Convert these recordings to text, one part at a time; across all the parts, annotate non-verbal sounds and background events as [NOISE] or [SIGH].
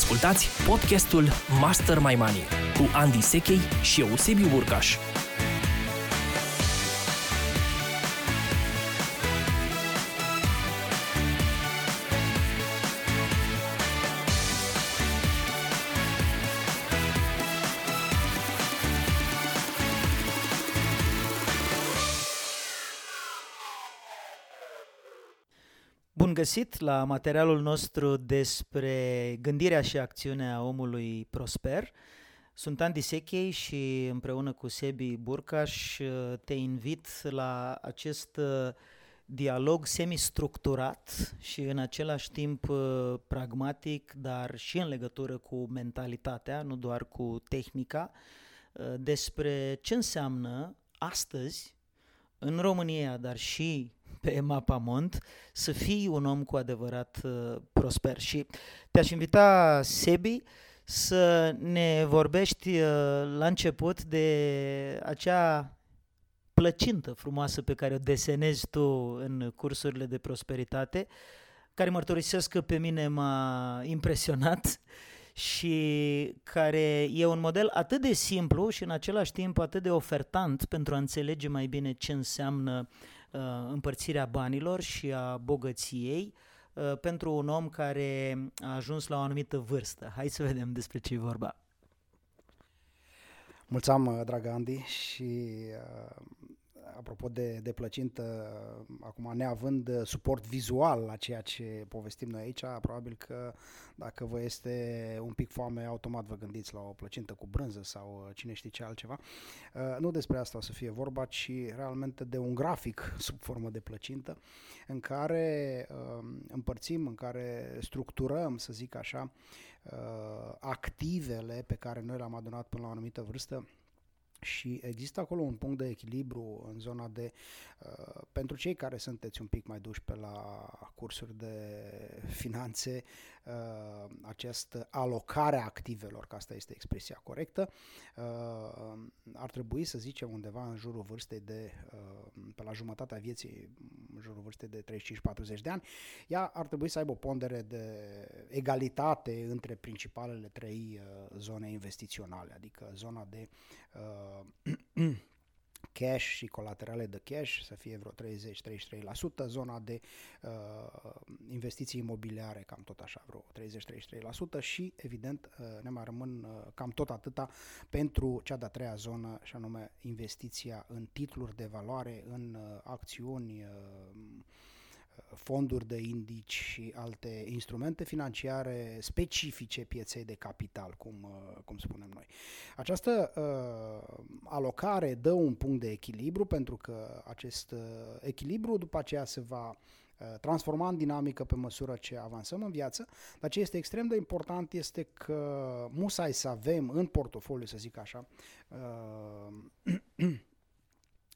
Ascultați podcastul Master My Money cu Andy Sechei și Eusebiu Burcaș. Găsit la materialul nostru despre gândirea și acțiunea omului prosper. Sunt Andy Sechei și împreună cu Sebi Burcaș te invit la acest uh, dialog semi-structurat și în același timp uh, pragmatic, dar și în legătură cu mentalitatea, nu doar cu tehnica, uh, despre ce înseamnă astăzi în România, dar și pe Mapamont, să fii un om cu adevărat uh, prosper. Și te-aș invita, Sebi, să ne vorbești uh, la început de acea plăcintă frumoasă pe care o desenezi tu în cursurile de prosperitate, care mărturisesc că pe mine m-a impresionat [LAUGHS] și care e un model atât de simplu și în același timp atât de ofertant pentru a înțelege mai bine ce înseamnă uh, împărțirea banilor și a bogăției uh, pentru un om care a ajuns la o anumită vârstă. Hai să vedem despre ce e vorba. Mulțumim, dragă Andy, și uh, apropo de, de plăcintă, acum neavând suport vizual la ceea ce povestim noi aici, probabil că dacă vă este un pic foame, automat vă gândiți la o plăcintă cu brânză sau cine știe ce altceva. Uh, nu despre asta o să fie vorba, ci realmente de un grafic sub formă de plăcintă în care um, împărțim, în care structurăm, să zic așa, uh, activele pe care noi le-am adunat până la o anumită vârstă și există acolo un punct de echilibru în zona de, uh, pentru cei care sunteți un pic mai duși pe la cursuri de finanțe, uh, această alocare a activelor, că asta este expresia corectă, uh, ar trebui să zicem undeva în jurul vârstei de, uh, pe la jumătatea vieții, în jurul vârstei de 35-40 de ani, ea ar trebui să aibă o pondere de egalitate între principalele trei uh, zone investiționale, adică zona de uh, [CLEARS THROAT] cash și colaterale de cash să fie vreo 30-33%, zona de uh, investiții imobiliare cam tot așa vreo 30-33% și evident uh, ne mai rămân uh, cam tot atâta pentru cea de-a treia zonă și anume investiția în titluri de valoare, în uh, acțiuni, uh, fonduri de indici și alte instrumente financiare specifice pieței de capital, cum, uh, cum spunem noi. Această uh, alocare dă un punct de echilibru pentru că acest uh, echilibru după aceea se va uh, transforma în dinamică pe măsură ce avansăm în viață, dar ce este extrem de important este că musai să avem în portofoliu, să zic așa, uh, [CLEARS THROAT]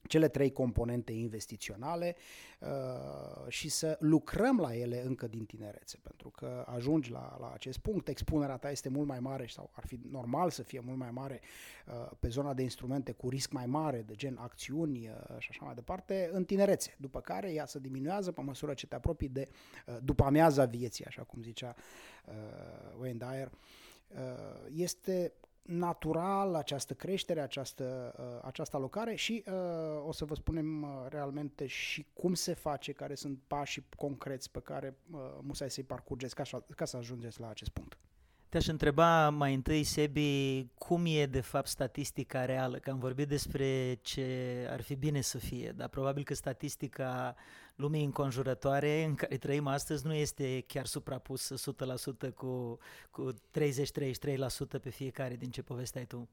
cele trei componente investiționale uh, și să lucrăm la ele încă din tinerețe, pentru că ajungi la, la acest punct, expunerea ta este mult mai mare sau ar fi normal să fie mult mai mare uh, pe zona de instrumente cu risc mai mare, de gen acțiuni uh, și așa mai departe, în tinerețe, după care ea se diminuează pe măsură ce te apropii de uh, după amiaza vieții, așa cum zicea uh, Wayne Dyer. Uh, este natural această creștere, această, uh, această alocare și uh, o să vă spunem uh, realmente și cum se face, care sunt pașii concreți pe care uh, musai să-i parcurgeți ca, ca să ajungeți la acest punct. Te-aș întreba mai întâi, Sebi, cum e de fapt statistica reală? Că am vorbit despre ce ar fi bine să fie, dar probabil că statistica lumii înconjurătoare în care trăim astăzi nu este chiar suprapusă 100% cu, cu 30-33% pe fiecare din ce povesteai tu.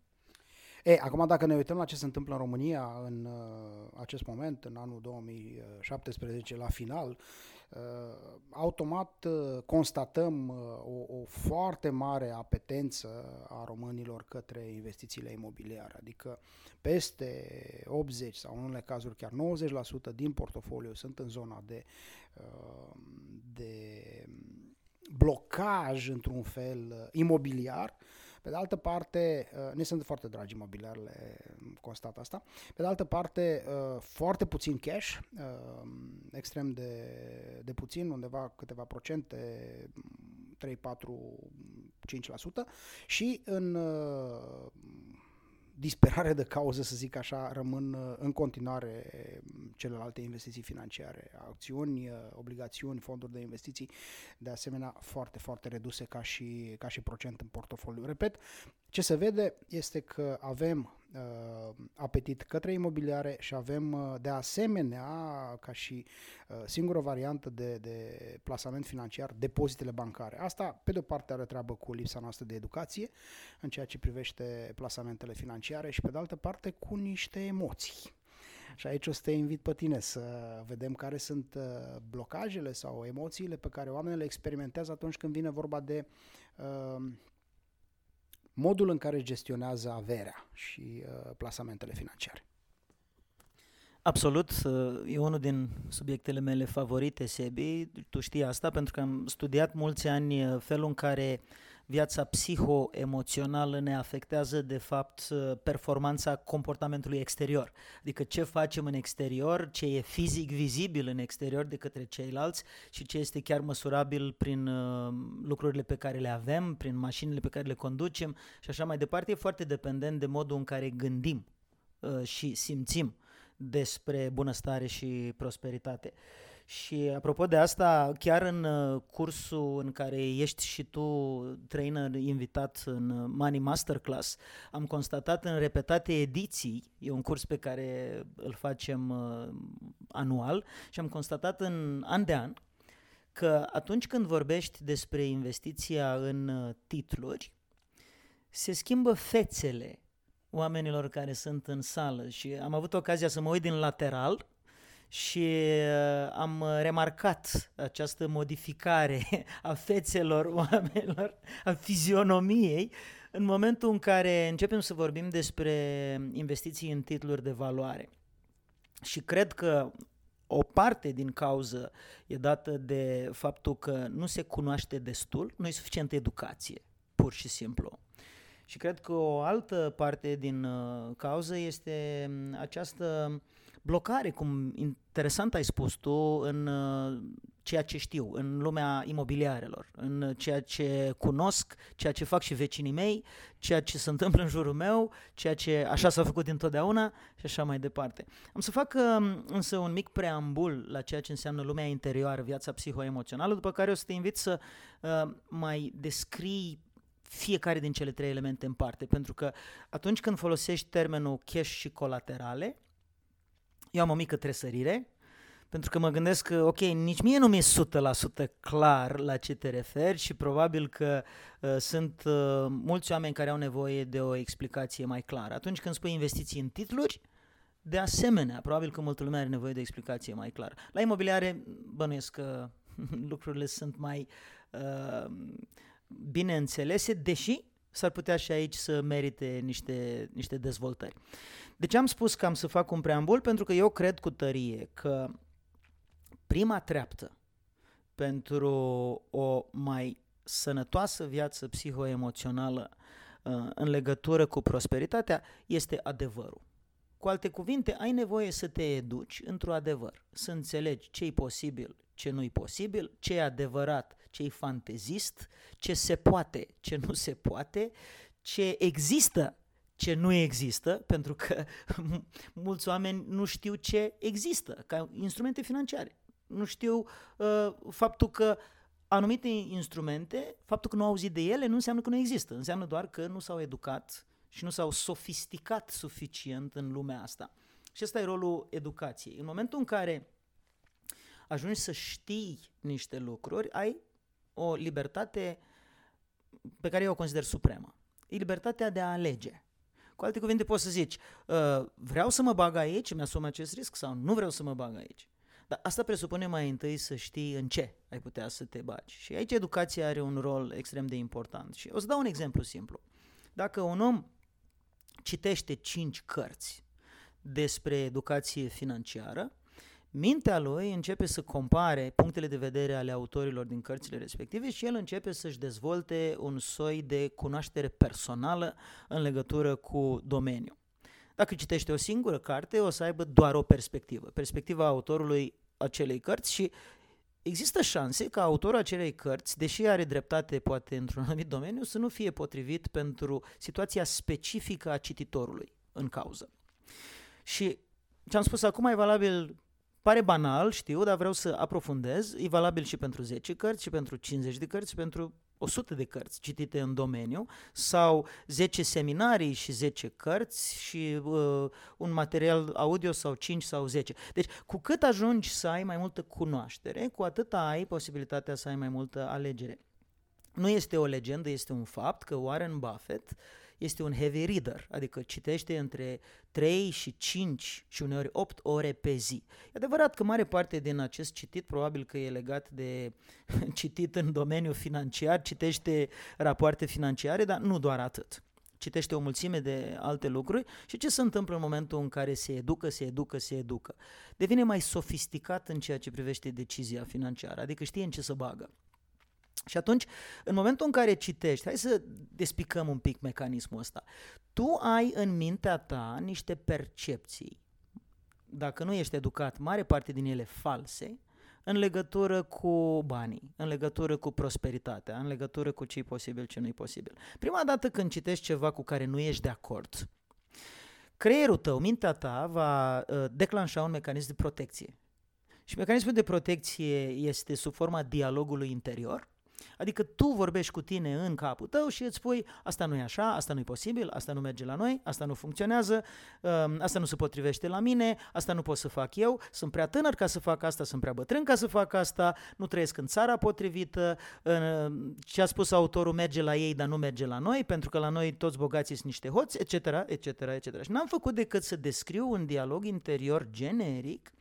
E, acum dacă ne uităm la ce se întâmplă în România în uh, acest moment, în anul 2017, la final, Uh, automat uh, constatăm uh, o, o foarte mare apetență a românilor către investițiile imobiliare, adică peste 80 sau în unele cazuri chiar 90% din portofoliu sunt în zona de, de blocaj într-un fel imobiliar, pe de altă parte, uh, ne sunt foarte dragi imobiliarele, constat asta. Pe de altă parte, uh, foarte puțin cash, uh, extrem de, de puțin, undeva câteva procente, 3-4, și în uh, disperare de cauză, să zic așa, rămân uh, în continuare celelalte investiții financiare, acțiuni, uh, obligațiuni, fonduri de investiții, de asemenea foarte, foarte reduse ca și, ca și procent în portofoliu. Repet, ce se vede este că avem uh, apetit către imobiliare și avem uh, de asemenea, ca și uh, singură variantă de, de plasament financiar, depozitele bancare. Asta, pe de o parte, are treabă cu lipsa noastră de educație în ceea ce privește plasamentele financiare și, pe de altă parte, cu niște emoții. Și aici o să te invit pe tine să vedem care sunt uh, blocajele sau emoțiile pe care oamenii le experimentează atunci când vine vorba de uh, modul în care gestionează averea și uh, plasamentele financiare. Absolut, uh, e unul din subiectele mele favorite, Sebi. Tu știi asta pentru că am studiat mulți ani uh, felul în care viața psiho-emoțională ne afectează, de fapt, uh, performanța comportamentului exterior. Adică ce facem în exterior, ce e fizic vizibil în exterior de către ceilalți și ce este chiar măsurabil prin uh, lucrurile pe care le avem, prin mașinile pe care le conducem și așa mai departe, e foarte dependent de modul în care gândim uh, și simțim despre bunăstare și prosperitate. Și apropo de asta, chiar în uh, cursul în care ești și tu trainer invitat în Money Masterclass, am constatat în repetate ediții, e un curs pe care îl facem uh, anual, și am constatat în an de an că atunci când vorbești despre investiția în uh, titluri, se schimbă fețele oamenilor care sunt în sală. Și am avut ocazia să mă uit din lateral și uh, am remarcat această modificare [LAUGHS] a fețelor [LAUGHS] oamenilor, a fizionomiei, în momentul în care începem să vorbim despre investiții în titluri de valoare. Și cred că o parte din cauză e dată de faptul că nu se cunoaște destul, nu e suficientă educație, pur și simplu. Și cred că o altă parte din uh, cauză este um, această blocare, cum interesant ai spus tu, în uh, ceea ce știu, în lumea imobiliarelor, în ceea ce cunosc, ceea ce fac și vecinii mei, ceea ce se întâmplă în jurul meu, ceea ce așa s-a făcut întotdeauna și așa mai departe. Am să fac um, însă un mic preambul la ceea ce înseamnă lumea interioară, viața psihoemoțională, după care o să te invit să uh, mai descrii fiecare din cele trei elemente în parte, pentru că atunci când folosești termenul cash și colaterale, eu am o mică tresărire, pentru că mă gândesc că, ok, nici mie nu mi-e 100% clar la ce te referi și probabil că uh, sunt uh, mulți oameni care au nevoie de o explicație mai clară. Atunci când spui investiții în titluri, de asemenea, probabil că multă lume are nevoie de o explicație mai clară. La imobiliare, bănuiesc că [LAUGHS] lucrurile sunt mai uh, bine înțelese, deși s-ar putea și aici să merite niște, niște dezvoltări. De ce am spus că am să fac un preambul? Pentru că eu cred cu tărie că prima treaptă pentru o mai sănătoasă viață psihoemoțională uh, în legătură cu prosperitatea este adevărul. Cu alte cuvinte, ai nevoie să te educi într-un adevăr, să înțelegi ce e posibil, ce nu e posibil, ce e adevărat, ce e fantezist, ce se poate, ce nu se poate, ce există, ce nu există, pentru că [LAUGHS] mulți oameni nu știu ce există ca instrumente financiare. Nu știu uh, faptul că anumite instrumente, faptul că nu au auzit de ele, nu înseamnă că nu există. Înseamnă doar că nu s-au educat și nu s-au sofisticat suficient în lumea asta. Și ăsta e rolul educației. În momentul în care ajungi să știi niște lucruri, ai o libertate pe care eu o consider supremă. E libertatea de a alege. Cu alte cuvinte poți să zici, uh, vreau să mă bag aici, mi-asum acest risc sau nu vreau să mă bag aici. Dar asta presupune mai întâi să știi în ce ai putea să te bagi. Și aici educația are un rol extrem de important. Și o să dau un exemplu simplu. Dacă un om citește cinci cărți despre educație financiară, mintea lui începe să compare punctele de vedere ale autorilor din cărțile respective și el începe să-și dezvolte un soi de cunoaștere personală în legătură cu domeniul. Dacă citește o singură carte, o să aibă doar o perspectivă, perspectiva autorului acelei cărți și există șanse ca autorul acelei cărți, deși are dreptate poate într-un [LAUGHS] anumit domeniu, să nu fie potrivit pentru situația specifică a cititorului în cauză. Și ce am spus acum e valabil, pare banal, știu, dar vreau să aprofundez, e valabil și pentru 10 cărți, și pentru 50 de cărți, și pentru 100 de cărți citite în domeniu sau 10 seminarii și 10 cărți și uh, un material audio sau 5 sau 10. Deci, cu cât ajungi să ai mai multă cunoaștere, cu atât ai posibilitatea să ai mai multă alegere. Nu este o legendă, este un fapt că Warren Buffett este un heavy reader, adică citește între 3 și 5 și uneori 8 ore pe zi. E adevărat că mare parte din acest citit probabil că e legat de [LAUGHS] citit în domeniul financiar, citește rapoarte financiare, dar nu doar atât citește o mulțime de alte lucruri și ce se întâmplă în momentul în care se educă, se educă, se educă. Devine mai sofisticat în ceea ce privește decizia financiară, adică știe în ce să bagă. Și atunci, în momentul în care citești, hai să despicăm un pic mecanismul ăsta. Tu ai în mintea ta niște percepții, dacă nu ești educat, mare parte din ele false, în legătură cu banii, în legătură cu prosperitatea, în legătură cu ce e posibil, ce nu e posibil. Prima dată când citești ceva cu care nu ești de acord, creierul tău, mintea ta va uh, declanșa un mecanism de protecție. Și mecanismul de protecție este sub forma dialogului interior, Adică tu vorbești cu tine în capul tău și îți spui asta nu e așa, asta nu e posibil, asta nu merge la noi, asta nu funcționează, um, asta nu se potrivește la mine, asta nu pot să fac eu, sunt prea tânăr ca să fac asta, sunt prea bătrân ca să fac asta, nu trăiesc în țara potrivită, ce a spus autorul merge la ei, dar nu merge la noi, pentru că la noi toți bogații sunt niște hoți, etc., etc., etc. Și n-am făcut decât să descriu un dialog interior generic,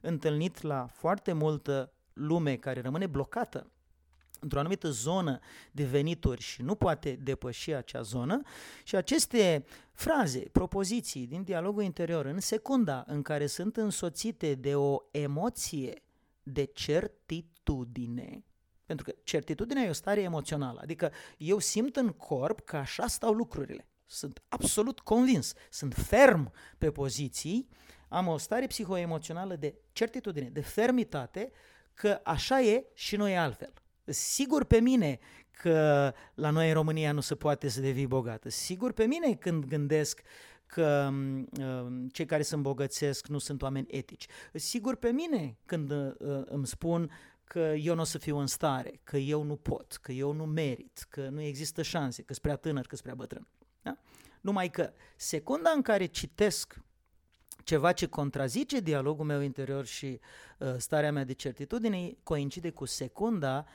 întâlnit la foarte multă lume care rămâne blocată într-o anumită zonă de venituri și nu poate depăși acea zonă și aceste fraze, propoziții din dialogul interior în secunda în care sunt însoțite de o emoție de certitudine, pentru că certitudinea e o stare emoțională, adică eu simt în corp că așa stau lucrurile. Sunt absolut convins, sunt ferm pe poziții, am o stare psihoemoțională de certitudine, de fermitate, că așa e și nu e altfel sigur pe mine că la noi în România nu se poate să devii bogată. Sigur pe mine când gândesc că uh, cei care se îmbogățesc nu sunt oameni etici. Sigur pe mine când uh, îmi spun că eu nu o să fiu în stare, că eu nu pot, că eu nu merit, că nu există șanse, că sunt prea tânăr, că sunt prea bătrân. Da? Numai că secunda în care citesc ceva ce contrazice dialogul meu interior și uh, starea mea de certitudine coincide cu secunda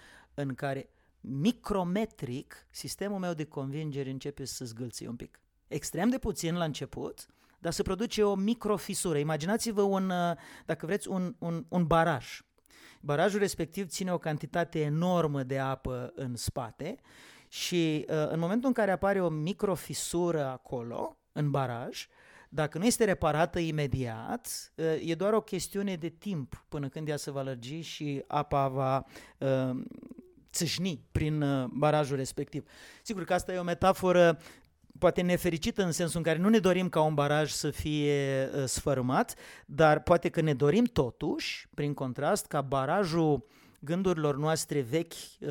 în care micrometric sistemul meu de convingere începe să zgâlție un pic. Extrem de puțin la început, dar se produce o microfisură. Imaginați-vă un, uh, dacă vreți, un, un, un baraj. Barajul respectiv ține o cantitate enormă de apă în spate și uh, în momentul în care apare o microfisură acolo, în baraj, dacă nu este reparată imediat, uh, e doar o chestiune de timp până când ea se va lărgi și apa va țâșni prin uh, barajul respectiv. Sigur că asta e o metaforă poate nefericită în sensul în care nu ne dorim ca un baraj să fie uh, sfărâmat, dar poate că ne dorim totuși, prin contrast, ca barajul gândurilor noastre vechi uh,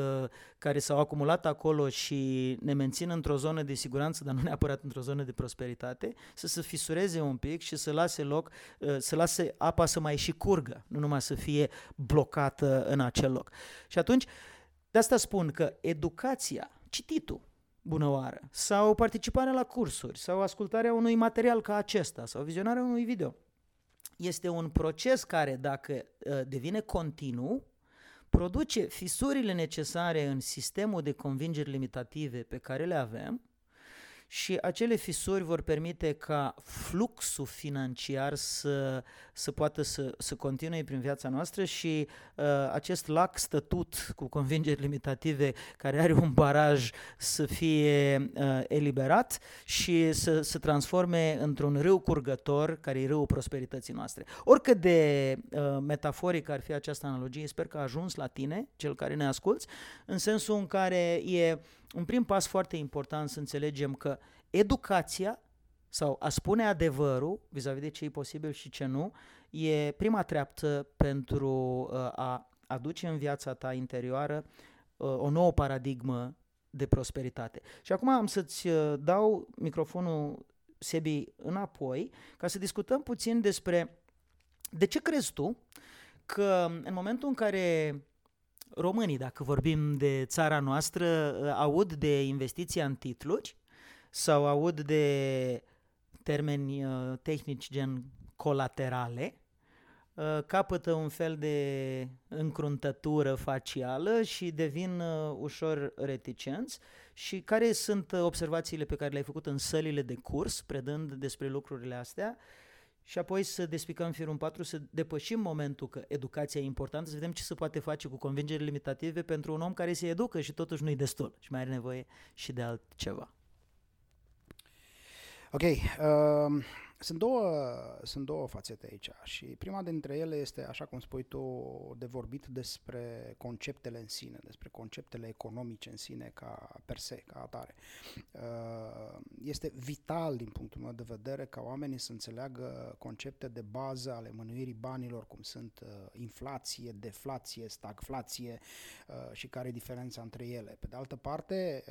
care s-au acumulat acolo și ne mențin într-o zonă de siguranță, dar nu neapărat într-o zonă de prosperitate, să se fisureze un pic și să lase loc, uh, să lase apa să mai și curgă, nu numai să fie blocată în acel loc. Și atunci, uh, de asta spun că educația, cititul, bună oară, sau participarea la cursuri, sau ascultarea unui material ca acesta, sau vizionarea unui video, este un proces care, dacă uh, devine continuu, produce fisurile necesare în sistemul de convingeri limitative pe care le avem și acele fisuri vor permite ca fluxul financiar să, să poată să, să continue prin viața noastră și uh, acest lac stătut cu convingeri limitative care are un baraj să fie uh, eliberat și să se transforme într-un râu curgător care e râul prosperității noastre. Oricât de uh, metaforic ar fi această analogie, sper că a ajuns la tine, cel care ne asculți, în sensul în care e un prim pas foarte important să înțelegem că educația sau a spune adevărul vis-a-vis de ce e posibil și ce nu, e prima treaptă pentru uh, a aduce în viața ta interioară uh, o nouă paradigmă de prosperitate. Și acum am să-ți uh, dau microfonul Sebi înapoi ca să discutăm puțin despre de ce crezi tu că în momentul în care românii, dacă vorbim de țara noastră, aud de investiția în titluri sau aud de termeni uh, tehnici gen colaterale, uh, capătă un fel de încruntătură facială și devin uh, ușor reticenți și care sunt observațiile pe care le-ai făcut în sălile de curs, predând despre lucrurile astea și apoi să despicăm firul în patru, să depășim momentul că educația e importantă, să vedem ce se poate face cu convingeri limitative pentru un om care se educă și totuși nu-i destul și mai are nevoie și de altceva. Ok, uh, sunt două, sunt două fațete aici și prima dintre ele este, așa cum spui tu, de vorbit despre conceptele în sine, despre conceptele economice în sine ca per se, ca atare. Uh, este vital din punctul meu de vedere ca oamenii să înțeleagă concepte de bază ale mânuirii banilor, cum sunt uh, inflație, deflație, stagflație uh, și care e diferența între ele. Pe de altă parte,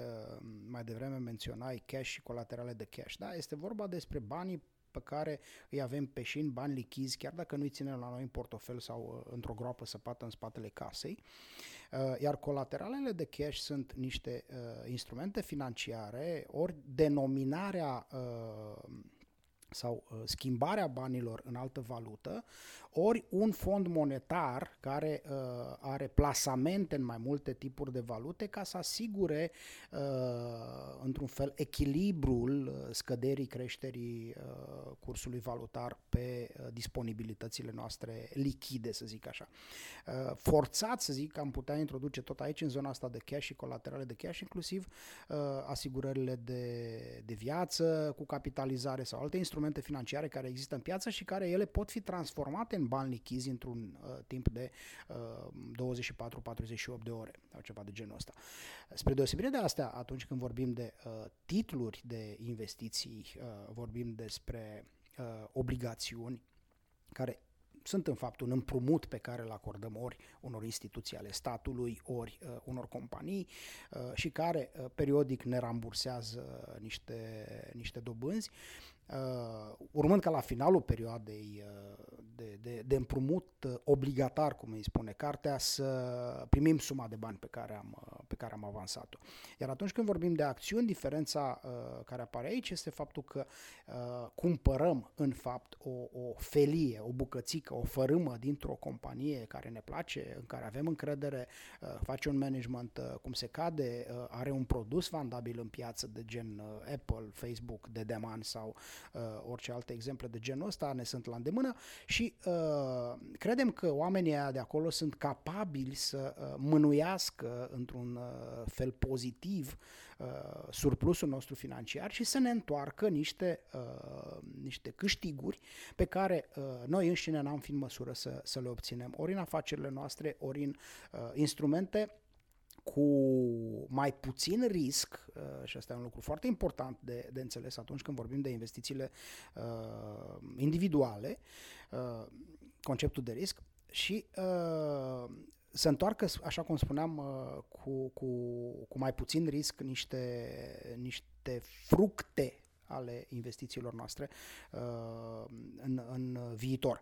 mai devreme menționai cash și colaterale de cash. Da, este vorba despre banii pe care îi avem pe șin, bani lichizi, chiar dacă nu-i ținem la noi în portofel sau uh, într-o groapă săpată în spatele casei. Uh, iar colateralele de cash sunt niște uh, instrumente financiare, ori denominarea uh, sau uh, schimbarea banilor în altă valută, ori un fond monetar care uh, are plasamente în mai multe tipuri de valute ca să asigure uh, într-un fel echilibrul uh, scăderii creșterii uh, cursului valutar pe uh, disponibilitățile noastre lichide, să zic așa. Uh, forțat, să zic, am putea introduce tot aici în zona asta de cash și colaterale de cash, inclusiv uh, asigurările de, de viață cu capitalizare sau alte instrumente financiare care există în piață și care ele pot fi transformate în bani lichizi într-un uh, timp de uh, 24-48 de ore sau ceva de genul ăsta. Spre deosebire de asta, atunci când vorbim de uh, titluri de investiții, uh, vorbim despre uh, obligațiuni care sunt în fapt un împrumut pe care îl acordăm ori unor instituții ale statului, ori uh, unor companii uh, și care uh, periodic ne rambursează niște, niște dobânzi. Uh, urmând ca la finalul perioadei uh, de, de, de împrumut uh, obligatar, cum îi spune cartea, să primim suma de bani pe care am, uh, pe care am avansat-o. Iar atunci când vorbim de acțiuni, diferența uh, care apare aici este faptul că uh, cumpărăm în fapt o, o felie, o bucățică, o fărâmă dintr-o companie care ne place, în care avem încredere, uh, face un management uh, cum se cade, uh, are un produs vandabil în piață de gen uh, Apple, Facebook, Dedeman sau uh, orice alte exemple de genul ăsta ne sunt la îndemână și uh, credem că oamenii de acolo sunt capabili să uh, mânuiască într-un uh, fel pozitiv uh, surplusul nostru financiar și să ne întoarcă niște, uh, niște câștiguri pe care uh, noi înșine n-am fi în măsură să, să le obținem, ori în afacerile noastre, ori în uh, instrumente cu mai puțin risc, uh, și asta e un lucru foarte important de, de înțeles atunci când vorbim de investițiile uh, individuale, uh, conceptul de risc, și uh, să întoarcă, așa cum spuneam, uh, cu, cu, cu mai puțin risc niște, niște fructe ale investițiilor noastre uh, în, în viitor.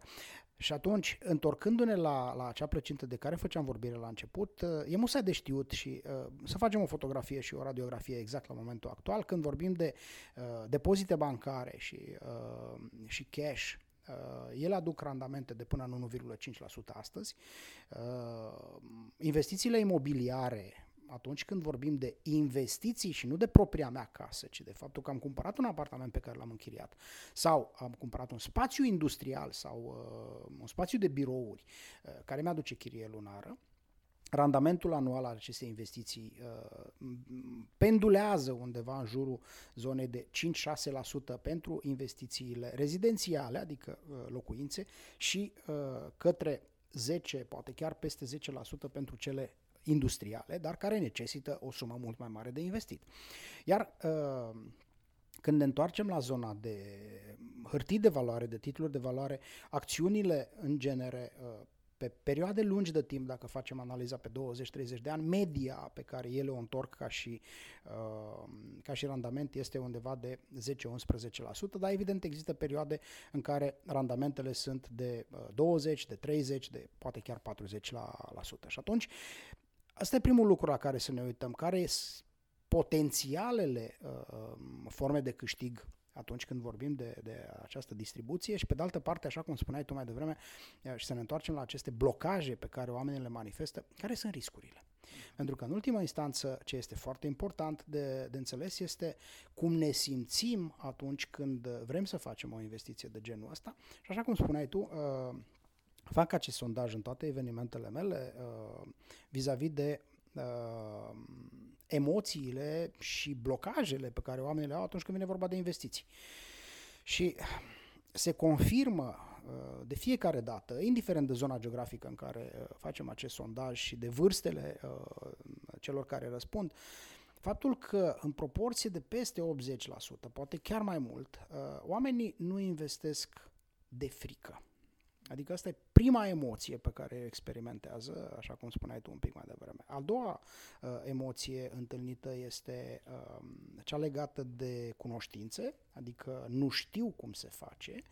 Și atunci, întorcându-ne la, la acea plăcintă de care făceam vorbire la început, uh, e musai de știut și uh, să facem o fotografie și o radiografie exact la momentul actual, când vorbim de uh, depozite bancare și, uh, și cash, Uh, ele aduc randamente de până în 1,5% astăzi. Uh, investițiile imobiliare atunci când vorbim de investiții și nu de propria mea casă, ci de faptul că am cumpărat un apartament pe care l-am închiriat sau am cumpărat un spațiu industrial sau uh, un spațiu de birouri uh, care mi-aduce chirie lunară, randamentul anual al acestei investiții uh, pendulează undeva în jurul zonei de 5-6% pentru investițiile rezidențiale, adică uh, locuințe, și uh, către 10, poate chiar peste 10% pentru cele industriale, dar care necesită o sumă mult mai mare de investit. Iar uh, când ne întoarcem la zona de hârtii de valoare, de titluri de valoare, acțiunile în genere uh, pe perioade lungi de timp, dacă facem analiza pe 20-30 de ani, media pe care ele o întorc ca și, uh, ca și randament este undeva de 10-11%, dar evident există perioade în care randamentele sunt de uh, 20, de 30, de poate chiar 40%. Și atunci, asta e primul lucru la care să ne uităm, care sunt potențialele uh, forme de câștig atunci când vorbim de, de această distribuție? Și pe de altă parte, așa cum spuneai tu mai devreme, și să ne întoarcem la aceste blocaje pe care oamenii le manifestă, care sunt riscurile? Pentru că în ultima instanță ce este foarte important de, de înțeles este cum ne simțim atunci când vrem să facem o investiție de genul ăsta. Și așa cum spuneai tu, uh, fac acest sondaj în toate evenimentele mele uh, vis-a-vis de uh, emoțiile și blocajele pe care oamenii le au atunci când vine vorba de investiții. Și se confirmă uh, de fiecare dată, indiferent de zona geografică în care uh, facem acest sondaj și de vârstele uh, celor care răspund, faptul că în proporție de peste 80%, poate chiar mai mult, oamenii nu investesc de frică. Adică asta e prima emoție pe care o experimentează, așa cum spuneai tu un pic mai devreme. A doua uh, emoție întâlnită este uh, cea legată de cunoștințe, adică nu știu cum se face,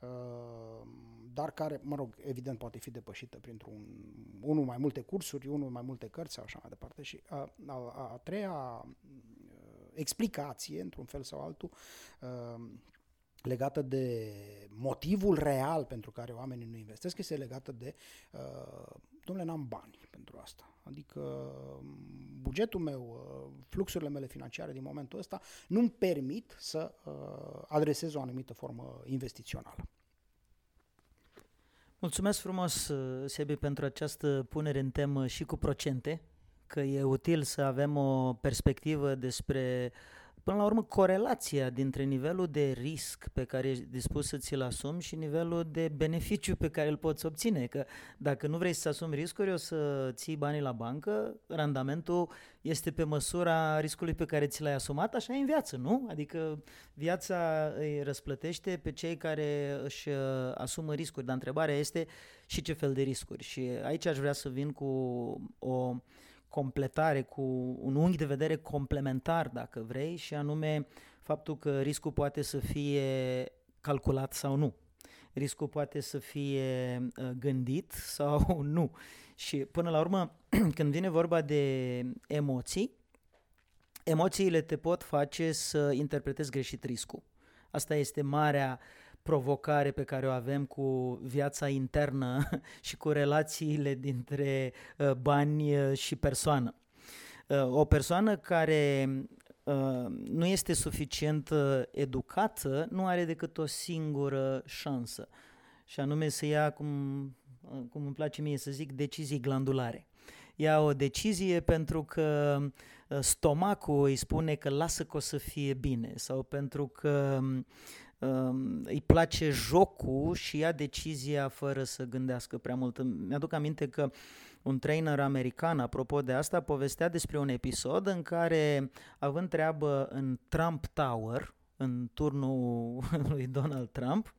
uh, dar care, mă rog, evident poate fi depășită printr-un unul mai multe cursuri, unul mai multe cărți sau așa mai departe. Și uh, a, a, a treia uh, explicație, într-un fel sau altul, uh, legată de motivul real pentru care oamenii nu investesc, este legată de, uh, domnule, n-am bani pentru asta. Adică um, bugetul meu, uh, fluxurile mele financiare din momentul ăsta nu-mi permit să uh, adresez o anumită formă investițională. Mulțumesc frumos, uh, Sebi, pentru această punere în temă și cu procente, că e util să avem o perspectivă despre uh, până la urmă, corelația dintre nivelul de risc pe care ești dispus să ți-l asumi și nivelul de beneficiu pe care îl poți obține. Că dacă nu vrei să asumi riscuri, o să ții banii la bancă, randamentul este pe măsura riscului pe care ți l-ai asumat, așa e în viață, nu? Adică viața îi răsplătește pe cei care își uh, asumă riscuri, dar întrebarea este și ce fel de riscuri. Și aici aș vrea să vin cu o completare, cu un unghi de vedere complementar, dacă vrei, și anume faptul că riscul poate să fie calculat sau nu. Riscul poate să fie uh, gândit sau [LAUGHS] nu. Și până la urmă, [CLEARS THROAT] când vine vorba de emoții, emoțiile te pot face să interpretezi greșit riscul. Asta este marea uh, provocare pe care o avem cu viața internă [LAUGHS] și cu relațiile dintre uh, bani uh, și persoană. Uh, o persoană care nu este suficient educată nu are decât o singură șansă și anume să ia, cum, cum îmi place mie să zic, decizii glandulare. Ia o decizie pentru că stomacul îi spune că lasă că o să fie bine sau pentru că Um, îi place jocul și ia decizia fără să gândească prea mult. Mi-aduc aminte că un trainer american, apropo de asta, povestea despre un episod în care, având treabă în Trump Tower, în turnul [LAUGHS] lui Donald Trump,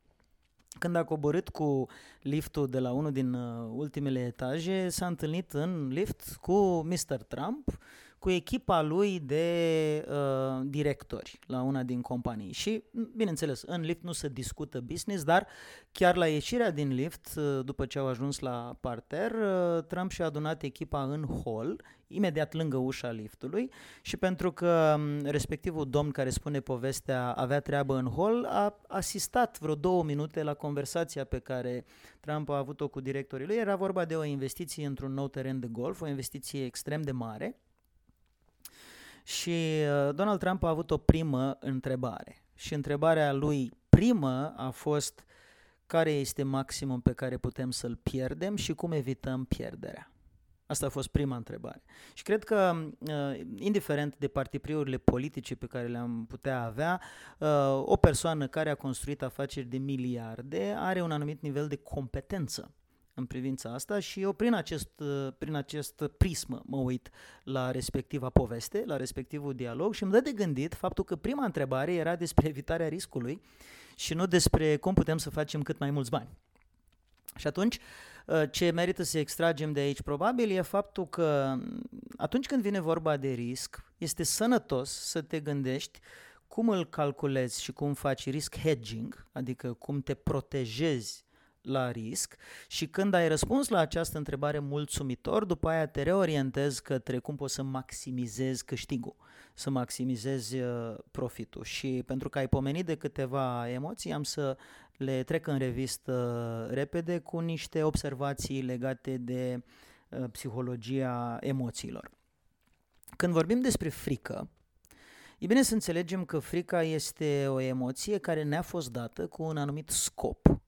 când a coborât cu liftul de la unul din uh, ultimele etaje, s-a întâlnit în lift cu Mr. Trump, cu echipa lui de uh, directori la una din companii. Și, bineînțeles, în lift nu se discută business, dar chiar la ieșirea din lift, uh, după ce au ajuns la parter, uh, Trump și-a adunat echipa în hall, imediat lângă ușa liftului și pentru că um, respectivul domn care spune povestea avea treabă în hall, a asistat vreo două minute la conversația pe care Trump a avut-o cu directorii lui. Era vorba de o investiție într-un nou teren de golf, o investiție extrem de mare, și uh, Donald Trump a avut o primă întrebare. Și întrebarea lui primă a fost care este maximum pe care putem să-l pierdem și cum evităm pierderea. Asta a fost prima întrebare. Și cred că, uh, indiferent de partipriurile politice pe care le-am putea avea, uh, o persoană care a construit afaceri de miliarde are un anumit nivel de competență în privința asta și eu prin acest, prin acest prismă mă uit la respectiva poveste, la respectivul dialog și îmi dă de gândit faptul că prima întrebare era despre evitarea riscului și nu despre cum putem să facem cât mai mulți bani. Și atunci uh, ce merită să extragem de aici probabil e faptul că mm, atunci când vine vorba de risc, este sănătos să te gândești cum îl calculezi și cum faci risk hedging, adică cum te protejezi la risc și când ai răspuns la această întrebare mulțumitor, după aia te reorientezi către cum poți să maximizezi câștigul, să maximizezi uh, profitul. Și pentru că ai pomenit de câteva emoții, am să le trec în revistă repede cu niște observații legate de uh, psihologia emoțiilor. Când vorbim despre frică, e bine să înțelegem că frica este o emoție care ne-a fost dată cu un anumit scop.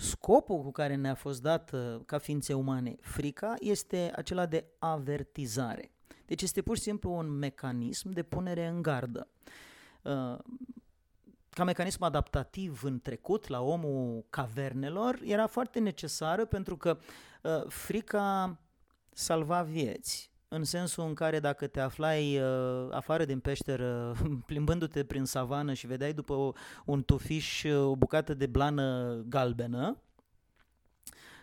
Scopul cu care ne-a fost dată ca ființe umane frica este acela de avertizare. Deci este pur și simplu un mecanism de punere în gardă. Uh, ca mecanism adaptativ în trecut la omul cavernelor era foarte necesară pentru că uh, frica salva vieți în sensul în care dacă te aflai uh, afară din peșteră, [LAUGHS] plimbându-te prin savană și vedeai după o, un tufiș uh, o bucată de blană galbenă,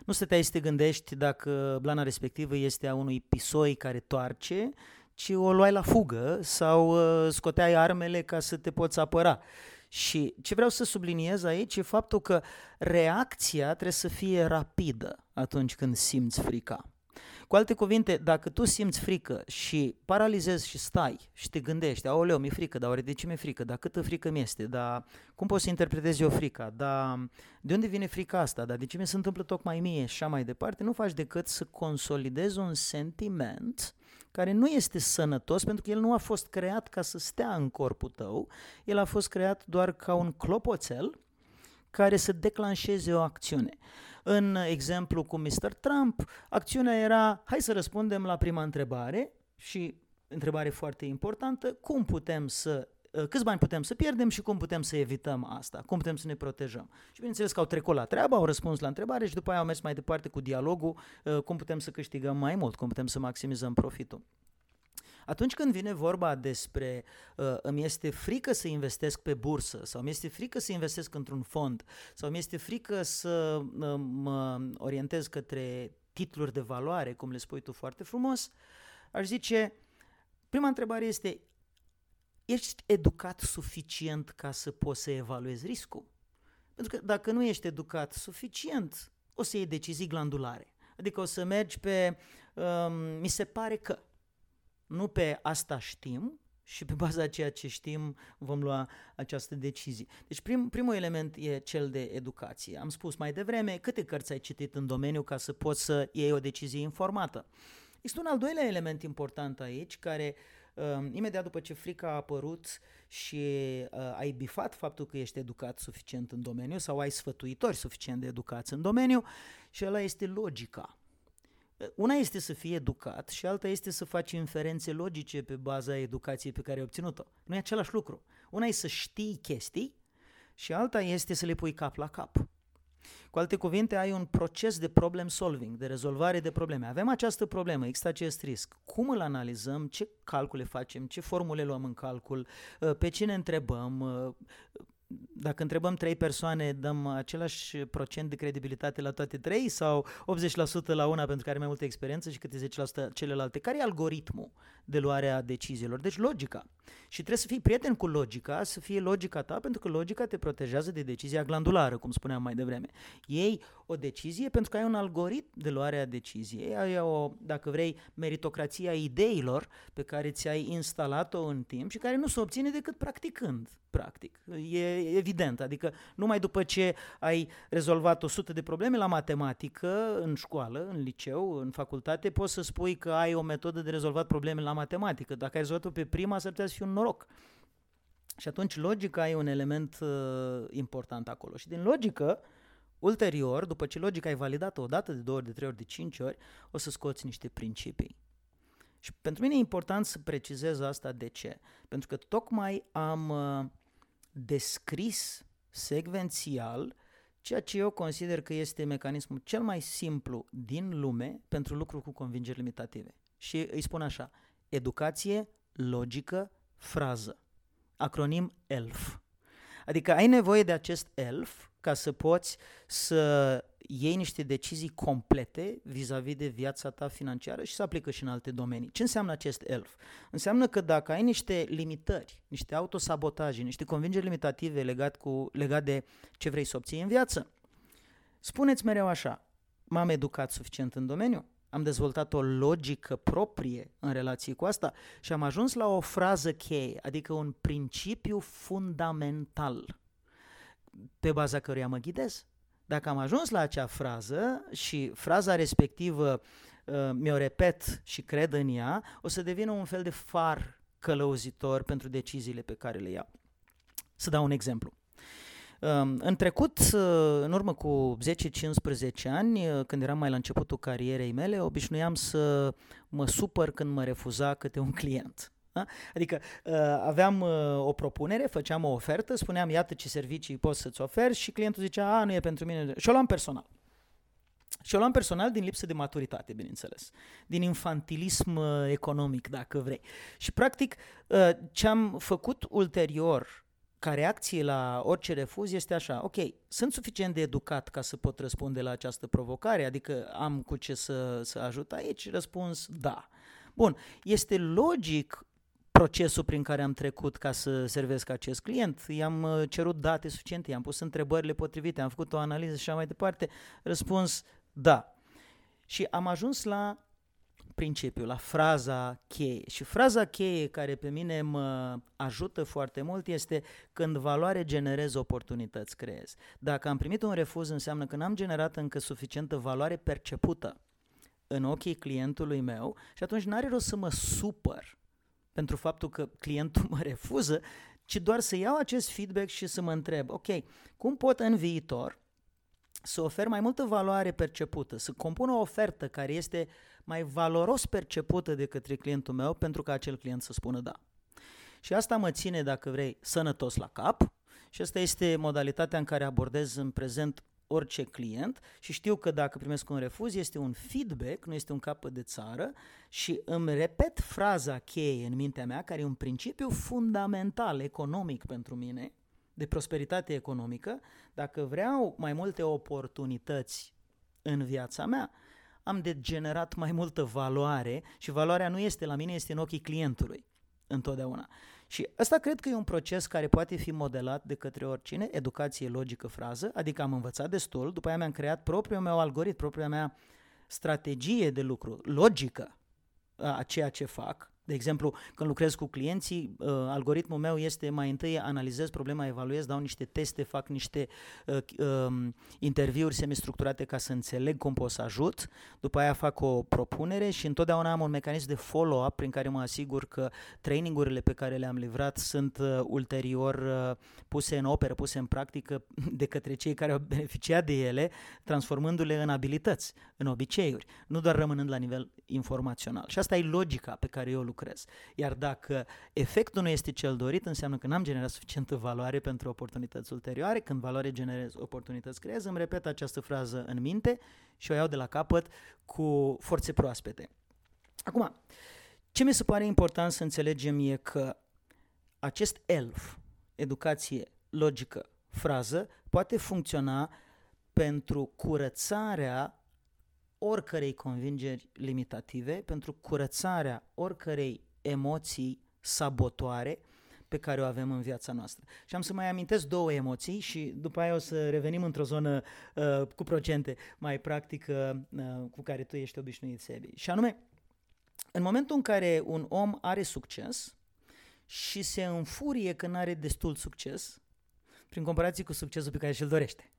nu stăteai să te gândești dacă blana respectivă este a unui pisoi care toarce, ci o luai la fugă sau uh, scoteai armele ca să te poți apăra. Și ce vreau să subliniez aici e faptul că reacția trebuie să fie rapidă atunci când simți frica. Cu alte cuvinte, dacă tu simți frică și paralizezi și stai și te gândești, aoleu, mi-e frică, dar oare de ce mi-e frică, dar câtă frică mi este, dar cum poți să interpretezi eu frica, dar de unde vine frica asta, dar de ce mi se întâmplă tocmai mie? Și așa mai departe, nu faci decât să consolidezi un sentiment care nu este sănătos pentru că el nu a fost creat ca să stea în corpul tău, el a fost creat doar ca un clopoțel care să declanșeze o acțiune. În exemplu cu Mr. Trump, acțiunea era hai să răspundem la prima întrebare și întrebare foarte importantă, cum putem să uh, câți bani putem să pierdem și cum putem să evităm asta, cum putem să ne protejăm. Și bineînțeles că au trecut la treabă, au răspuns la întrebare și după aia au mers mai departe cu dialogul, uh, cum putem să câștigăm mai mult, cum putem să maximizăm profitul. Atunci când vine vorba despre uh, îmi este frică să investesc pe bursă sau îmi este frică să investesc într-un fond sau îmi este frică să uh, mă orientez către titluri de valoare, cum le spui tu foarte frumos, aș zice, prima întrebare este, ești educat suficient ca să poți să evaluezi riscul? Pentru că dacă nu ești educat suficient, o să iei decizii glandulare. Adică o să mergi pe, um, mi se pare că, nu pe asta știm și pe baza a ceea ce știm vom lua această decizie. Deci prim, primul element e cel de educație. Am spus mai devreme câte cărți ai citit în domeniu ca să poți să iei o decizie informată. Este un al doilea element important aici care uh, imediat după ce frica a apărut și uh, ai bifat faptul că ești educat suficient în domeniu sau ai sfătuitori suficient de educați în domeniu și ăla este logica. Una este să fii educat și alta este să faci inferențe logice pe baza educației pe care ai obținut-o. Nu e același lucru. Una e să știi chestii și alta este să le pui cap la cap. Cu alte cuvinte, ai un proces de problem solving, de rezolvare de probleme. Avem această problemă, există acest risc. Cum îl analizăm, ce calcule facem, ce formule luăm în calcul, pe cine întrebăm, dacă întrebăm trei persoane, dăm același procent de credibilitate la toate trei sau 80% la una pentru că are mai multă experiență și câte 10% celelalte? Care e algoritmul de luare a deciziilor? Deci logica. Și trebuie să fii prieten cu logica, să fie logica ta, pentru că logica te protejează de decizia glandulară, cum spuneam mai devreme. Ei o decizie pentru că ai un algoritm de luare a deciziei, ai o, dacă vrei, meritocrația ideilor pe care ți-ai instalat-o în timp și care nu se obține decât practicând, practic. E evident, adică numai după ce ai rezolvat 100 de probleme la matematică în școală, în liceu, în facultate, poți să spui că ai o metodă de rezolvat probleme la matematică. Dacă ai rezolvat-o pe prima, s-ar putea să fie un noroc. Și atunci logica e un element uh, important acolo. Și din logică, ulterior, după ce logica ai validat-o o dată, de două ori, de trei ori, de cinci ori, o să scoți niște principii. Și pentru mine e important să precizez asta de ce. Pentru că tocmai am uh, descris secvențial ceea ce eu consider că este mecanismul cel mai simplu din lume pentru lucruri cu convingeri limitative. Și îi spun așa, educație, logică, frază. Acronim ELF. Adică ai nevoie de acest ELF ca să poți să iei niște decizii complete vis-a-vis de viața ta financiară și să aplică și în alte domenii. Ce înseamnă acest ELF? Înseamnă că dacă ai niște limitări, niște autosabotaje, niște convingeri limitative legat, cu, legat de ce vrei să obții în viață, spuneți mereu așa, m-am educat suficient în domeniu, am dezvoltat o logică proprie în relație cu asta și am ajuns la o frază cheie, adică un principiu fundamental pe baza căruia mă ghidez. Dacă am ajuns la acea frază și fraza respectivă uh, mi-o repet și cred în ea, o să devină un fel de far călăuzitor pentru deciziile pe care le iau. Să dau un exemplu. Um, în trecut, uh, în urmă cu 10-15 ani, uh, când eram mai la începutul carierei mele, obișnuiam să mă supăr când mă refuza câte un client. Da? [LAUGHS] Adică uh, aveam o propunere, făceam o ofertă, spuneam iată ce servicii poți să-ți oferi și clientul zicea a, nu e pentru mine. Și o luam personal. Și o luam personal din lipsă de maturitate, bineînțeles. Din infantilism economic, dacă vrei. Și, practic, ce am făcut ulterior ca reacție la orice refuz este așa, ok, sunt suficient de educat ca să pot răspunde la această provocare, adică am cu ce să, să ajut aici? Răspuns, da. Bun, este logic procesul prin care am trecut ca să servesc acest client. I-am uh, cerut date suficiente, i-am pus întrebările potrivite, am făcut o analiză și așa mai departe. Răspuns, da. Și am ajuns la principiu, la fraza cheie. Și fraza cheie care pe mine mă ajută foarte mult este când valoare generez, oportunități creez. Dacă am primit un refuz, înseamnă că n-am generat încă suficientă valoare percepută în ochii clientului meu și atunci n-are rost să mă supăr pentru faptul că clientul mă refuză, ci doar să iau acest feedback și să mă întreb, ok, cum pot în viitor să ofer mai multă valoare percepută, să compun o ofertă care este mai valoros percepută de către clientul meu pentru ca acel client să spună da. Și asta mă ține, dacă vrei, sănătos la cap și asta este modalitatea în care abordez în prezent orice client și știu că dacă primesc un refuz este un feedback, nu este un capăt de țară și îmi repet fraza cheie în mintea mea, care e un principiu fundamental economic pentru mine, de prosperitate economică, dacă vreau mai multe oportunități în viața mea, am de generat mai multă valoare și valoarea nu este la mine, este în ochii clientului întotdeauna. Și ăsta cred că e un proces care poate fi modelat de către oricine, educație logică frază, adică am învățat destul, după aia mi-am creat propriul meu algoritm, propria mea strategie de lucru, logică a ceea ce fac, de exemplu, când lucrez cu clienții, uh, algoritmul meu este mai întâi analizez problema, evaluez, dau niște teste, fac niște uh, uh, interviuri semistructurate ca să înțeleg cum pot să ajut, după aia fac o propunere și întotdeauna am un mecanism de follow-up prin care mă asigur că trainingurile pe care le-am livrat sunt uh, ulterior uh, puse în operă, puse în practică [LAUGHS] de către cei care au beneficiat de ele, transformându-le în abilități, în obiceiuri, nu doar rămânând la nivel informațional. Și asta e logica pe care eu lucrez lucrez. Iar dacă efectul nu este cel dorit, înseamnă că n-am generat suficientă valoare pentru oportunități ulterioare. Când valoare generez, oportunități creez, îmi repet această frază în minte și o iau de la capăt cu forțe proaspete. Acum, ce mi se pare important să înțelegem e că acest ELF, educație logică, frază, poate funcționa pentru curățarea oricărei convingeri limitative, pentru curățarea oricărei emoții sabotoare pe care o avem în viața noastră. Și am să mai amintesc două emoții și după aia o să revenim într-o zonă uh, cu procente mai practică uh, cu care tu ești obișnuit, Sebi. Și anume, în momentul în care un om are succes și se înfurie că nu are destul succes, prin comparație cu succesul pe care și-l dorește.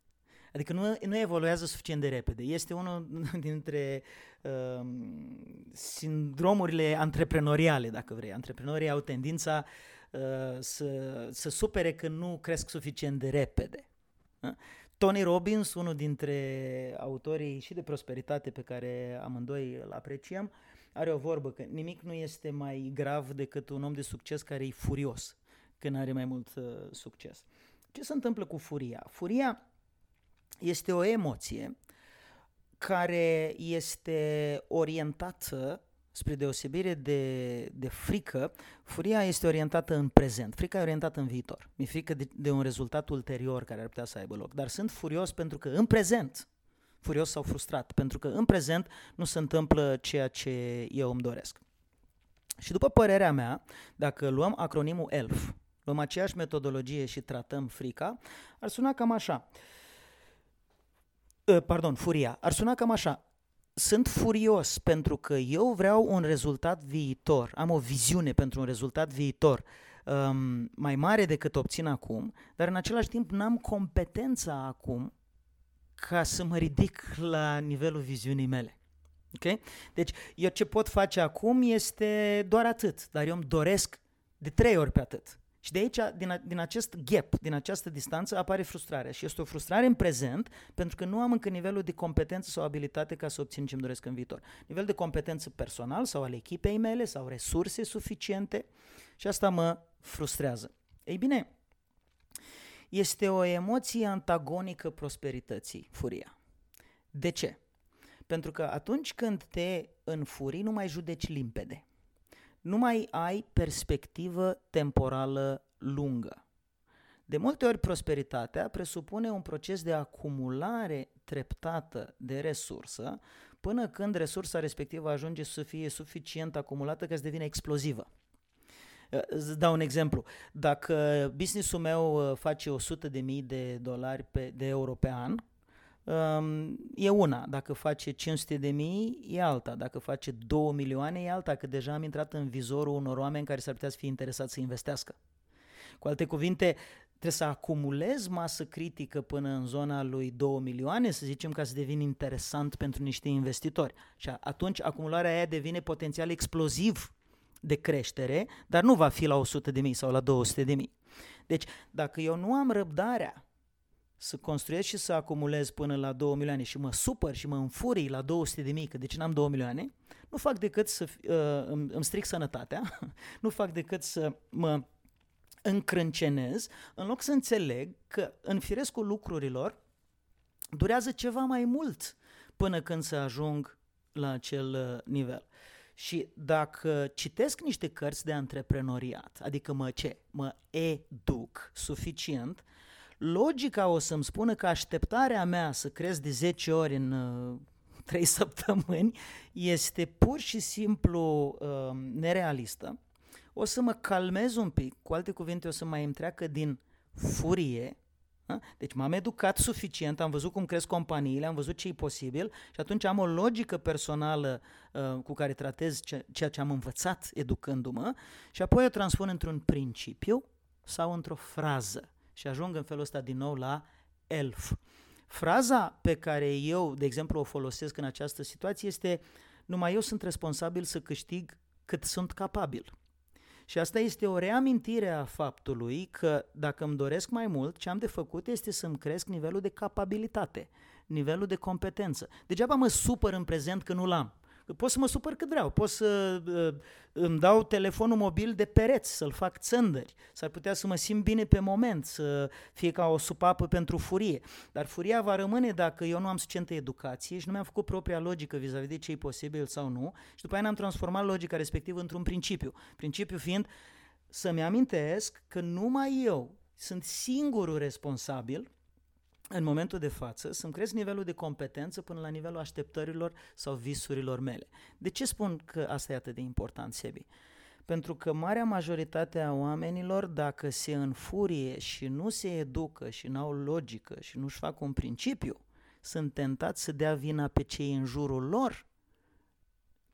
Adică nu, nu evoluează suficient de repede. Este unul [LAUGHS] dintre uh, sindromurile antreprenoriale, dacă vrei. Antreprenorii au tendința uh, să, să supere că nu cresc suficient de repede. Uh? Tony Robbins, unul dintre autorii și de prosperitate pe care amândoi îl apreciem, are o vorbă că nimic nu este mai grav decât un om de succes care e furios când are mai mult uh, succes. Ce se întâmplă cu furia? Furia este o emoție care este orientată spre deosebire de, de frică, furia este orientată în prezent, frica e orientată în viitor. Mi-e frică de, de un rezultat ulterior care ar putea să aibă loc, dar sunt furios pentru că în prezent, furios sau frustrat, pentru că în prezent nu se întâmplă ceea ce eu îmi doresc. Și după părerea mea, dacă luăm acronimul ELF, luăm aceeași metodologie și tratăm frica, ar suna cam așa. Uh, pardon, furia. Ar suna cam așa sunt furios pentru că eu vreau un rezultat viitor, am o viziune pentru un rezultat viitor um, mai mare decât obțin acum, dar în același timp n-am competența acum ca să mă ridic la nivelul viziunii mele. Okay? Deci eu ce pot face acum este doar atât, dar eu îmi doresc de trei ori pe atât. Și de aici, din, din acest gap, din această distanță, apare frustrarea. Și este o frustrare în prezent, pentru că nu am încă nivelul de competență sau abilitate ca să obțin ce-mi doresc în viitor. Nivel de competență personal sau al echipei mele sau resurse suficiente și asta mă frustrează. Ei bine, este o emoție antagonică prosperității, furia. De ce? Pentru că atunci când te înfurii, nu mai judeci limpede nu mai ai perspectivă temporală lungă. De multe ori prosperitatea presupune un proces de acumulare treptată de resursă până când resursa respectivă ajunge să fie suficient acumulată ca să devină explozivă. Îți dau un exemplu. Dacă businessul meu uh, face 100 de mii de dolari pe, de euro pe an, um, e una. Dacă face 500 de mii, e alta. Dacă face 2 milioane, e alta, că deja am intrat în vizorul unor oameni care s-ar putea să fie interesați să investească. Cu alte cuvinte, trebuie să acumulez masă critică până în zona lui 2 milioane, să zicem, ca să devin interesant pentru niște investitori. Și atunci acumularea aia devine potențial exploziv de creștere, dar nu va fi la 100 de mii sau la 200 de mii. Deci, dacă eu nu am răbdarea să construiesc și să acumulez până la 2 milioane și mă supăr și mă înfurii la 200 de mii, că de ce n-am 2 milioane, nu fac decât să uh, îmi, îmi stric sănătatea, [LAUGHS] nu fac decât să mă încrâncenez, în loc să înțeleg că în firescul lucrurilor durează ceva mai mult până când să ajung la acel uh, nivel. Și dacă citesc niște cărți de antreprenoriat, adică mă ce? Mă educ suficient, logica o să-mi spună că așteptarea mea să cresc de 10 ori în uh, [LAUGHS] 3 săptămâni este pur și simplu uh, nerealistă o să mă calmez un pic, cu alte cuvinte o să mai îmi treacă din furie, da? deci m-am educat suficient, am văzut cum cresc companiile, am văzut ce e posibil și atunci am o logică personală uh, cu care tratez ce, ceea ce am învățat educându-mă și apoi o transpun într-un principiu sau într-o frază și ajung în felul ăsta din nou la elf. Fraza pe care eu, de exemplu, o folosesc în această situație este numai eu sunt responsabil să câștig cât sunt capabil. Și asta este o reamintire a faptului că dacă îmi doresc mai mult, ce am de făcut este să-mi cresc nivelul de capabilitate, nivelul de competență. Degeaba mă supăr în prezent că nu l-am. Pot să mă supăr cât vreau, pot să uh, îmi dau telefonul mobil de pereți, să-l fac țândări, s-ar putea să mă simt bine pe moment, să fie ca o supapă pentru furie. Dar furia va rămâne dacă eu nu am suficientă educație și nu mi-am făcut propria logică vis-a-vis de ce e posibil sau nu și după aia n-am transformat logica respectivă într-un principiu. Principiu fiind să-mi amintesc că numai eu sunt singurul responsabil în momentul de față să-mi cresc nivelul de competență până la nivelul așteptărilor sau visurilor mele. De ce spun că asta e atât de important, Sebi? Pentru că marea majoritate a oamenilor, dacă se înfurie și nu se educă și nu au logică și nu-și fac un principiu, sunt tentați să dea vina pe cei în jurul lor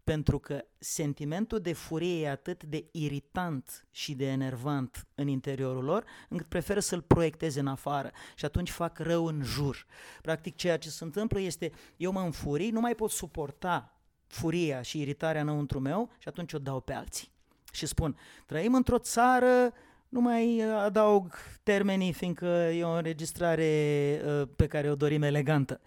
pentru că sentimentul de furie e atât de iritant și de enervant în interiorul lor, încât preferă să-l proiecteze în afară și atunci fac rău în jur. Practic ceea ce se întâmplă este, eu mă înfurii, nu mai pot suporta furia și iritarea înăuntru meu și atunci o dau pe alții. Și spun, trăim într-o țară nu mai adaug termenii, fiindcă e o înregistrare uh, pe care o dorim elegantă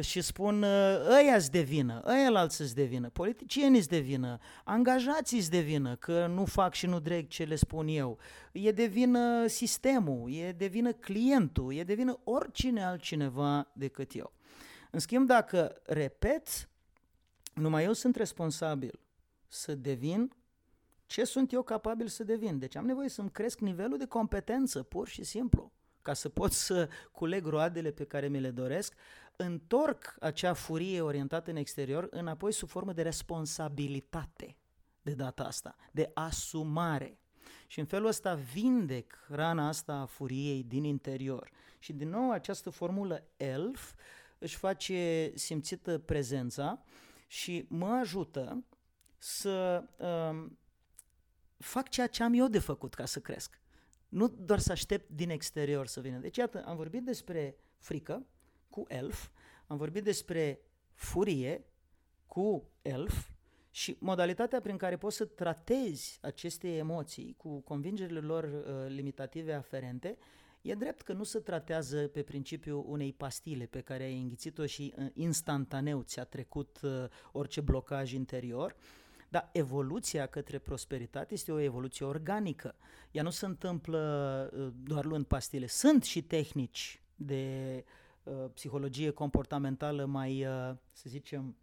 și spun ăia îți devină, ăia alții îți devină, politicienii îți devină, angajații îți devină, că nu fac și nu dreg ce le spun eu. E devină sistemul, e devină clientul, e devină oricine altcineva decât eu. În schimb, dacă repet, numai eu sunt responsabil să devin ce sunt eu capabil să devin. Deci am nevoie să-mi cresc nivelul de competență, pur și simplu, ca să pot să culeg roadele pe care mi le doresc, întorc acea furie orientată în exterior înapoi sub formă de responsabilitate de data asta, de asumare. Și în felul ăsta vindec rana asta a furiei din interior. Și din nou această formulă ELF își face simțită prezența și mă ajută să um, fac ceea ce am eu de făcut ca să cresc. Nu doar să aștept din exterior să vină. Deci, iată, am vorbit despre frică cu elf, am vorbit despre furie cu elf și modalitatea prin care poți să tratezi aceste emoții cu convingerile lor uh, limitative aferente E drept că nu se tratează pe principiul unei pastile pe care ai înghițit-o și uh, instantaneu ți-a trecut uh, orice blocaj interior, dar evoluția către prosperitate este o evoluție organică. Ea nu se întâmplă uh, doar luând pastile. Sunt și tehnici de uh, psihologie comportamentală mai, uh, să zicem,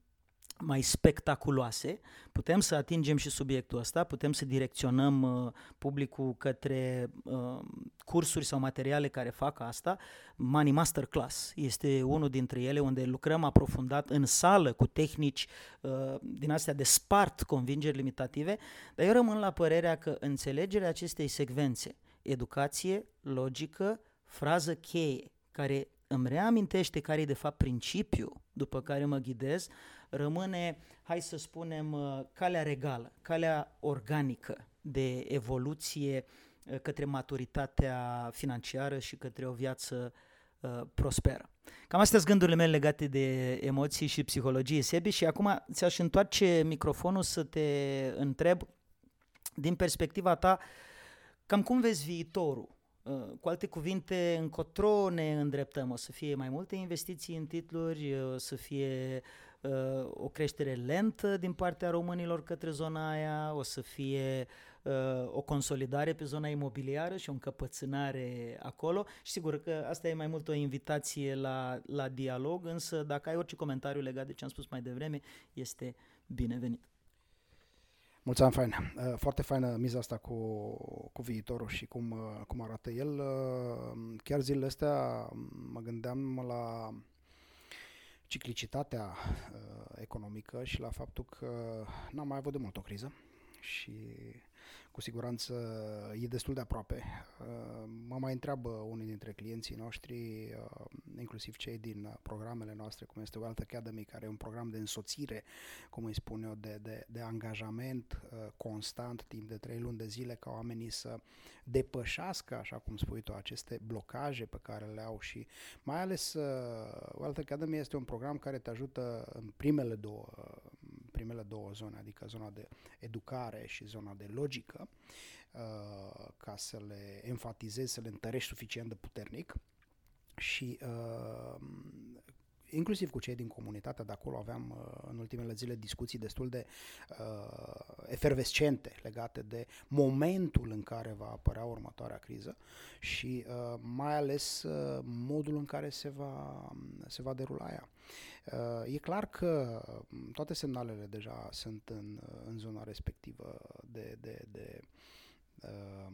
mai spectaculoase, putem să atingem și subiectul ăsta, putem să direcționăm uh, publicul către uh, cursuri sau materiale care fac asta. Money Masterclass este unul dintre ele unde lucrăm aprofundat în sală cu tehnici uh, din astea de spart convingeri limitative, dar eu rămân la părerea că înțelegerea acestei secvențe, educație, logică, frază cheie, care îmi reamintește care e de fapt principiul după care mă ghidez, rămâne, hai să spunem, uh, calea regală, calea organică de evoluție uh, către maturitatea financiară și către o viață uh, prosperă. Cam astea sunt gândurile mele legate de emoții și psihologie, Sebi, și acum ți-aș întoarce microfonul să te întreb din perspectiva ta cam cum vezi viitorul Uh, cu alte cuvinte, încotro ne îndreptăm. O să fie mai multe investiții în titluri, o să fie uh, o creștere lentă din partea românilor către zona aia, o să fie uh, o consolidare pe zona imobiliară și o încăpățânare acolo. Și sigur că asta e mai mult o invitație la, la dialog, însă dacă ai orice comentariu legat de ce am spus mai devreme, este binevenit. Mulțumim, fain. Uh, foarte faină miza asta cu, cu viitorul și cum, uh, cum arată el. Uh, chiar zilele astea mă gândeam la ciclicitatea economică și la faptul că n-am mai avut de mult o criză și cu siguranță e destul de aproape. Uh, mă mai întreabă unii dintre clienții noștri, uh, inclusiv cei din programele noastre, cum este Wealth Academy, care e un program de însoțire, cum îi spun eu, de, de, de angajament uh, constant timp de trei luni de zile ca oamenii să depășească, așa cum spui tu, aceste blocaje pe care le au și mai ales Wealth Academy este un program care te ajută în primele două primele două zone, adică zona de educare și zona de logică, uh, ca să le enfatizezi, să le întărești suficient de puternic și uh, inclusiv cu cei din comunitatea de acolo aveam uh, în ultimele zile discuții destul de uh, efervescente legate de momentul în care va apărea următoarea criză și uh, mai ales uh, modul în care se va, se va derula ea. Uh, e clar că toate semnalele deja sunt în, în zona respectivă de, de, de uh,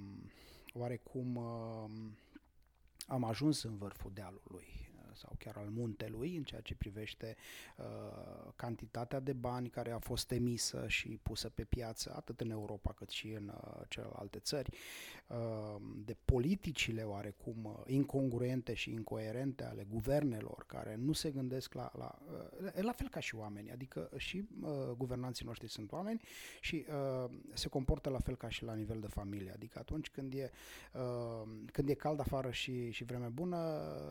oarecum uh, am ajuns în vârful dealului sau chiar al muntelui în ceea ce privește uh, cantitatea de bani care a fost emisă și pusă pe piață atât în Europa cât și în uh, celelalte țări, uh, de politicile oarecum uh, incongruente și incoerente ale guvernelor care nu se gândesc la, la, uh, la fel ca și oameni, adică și uh, guvernanții noștri sunt oameni și uh, se comportă la fel ca și la nivel de familie, adică atunci când e, uh, când e cald afară și, și vreme bună,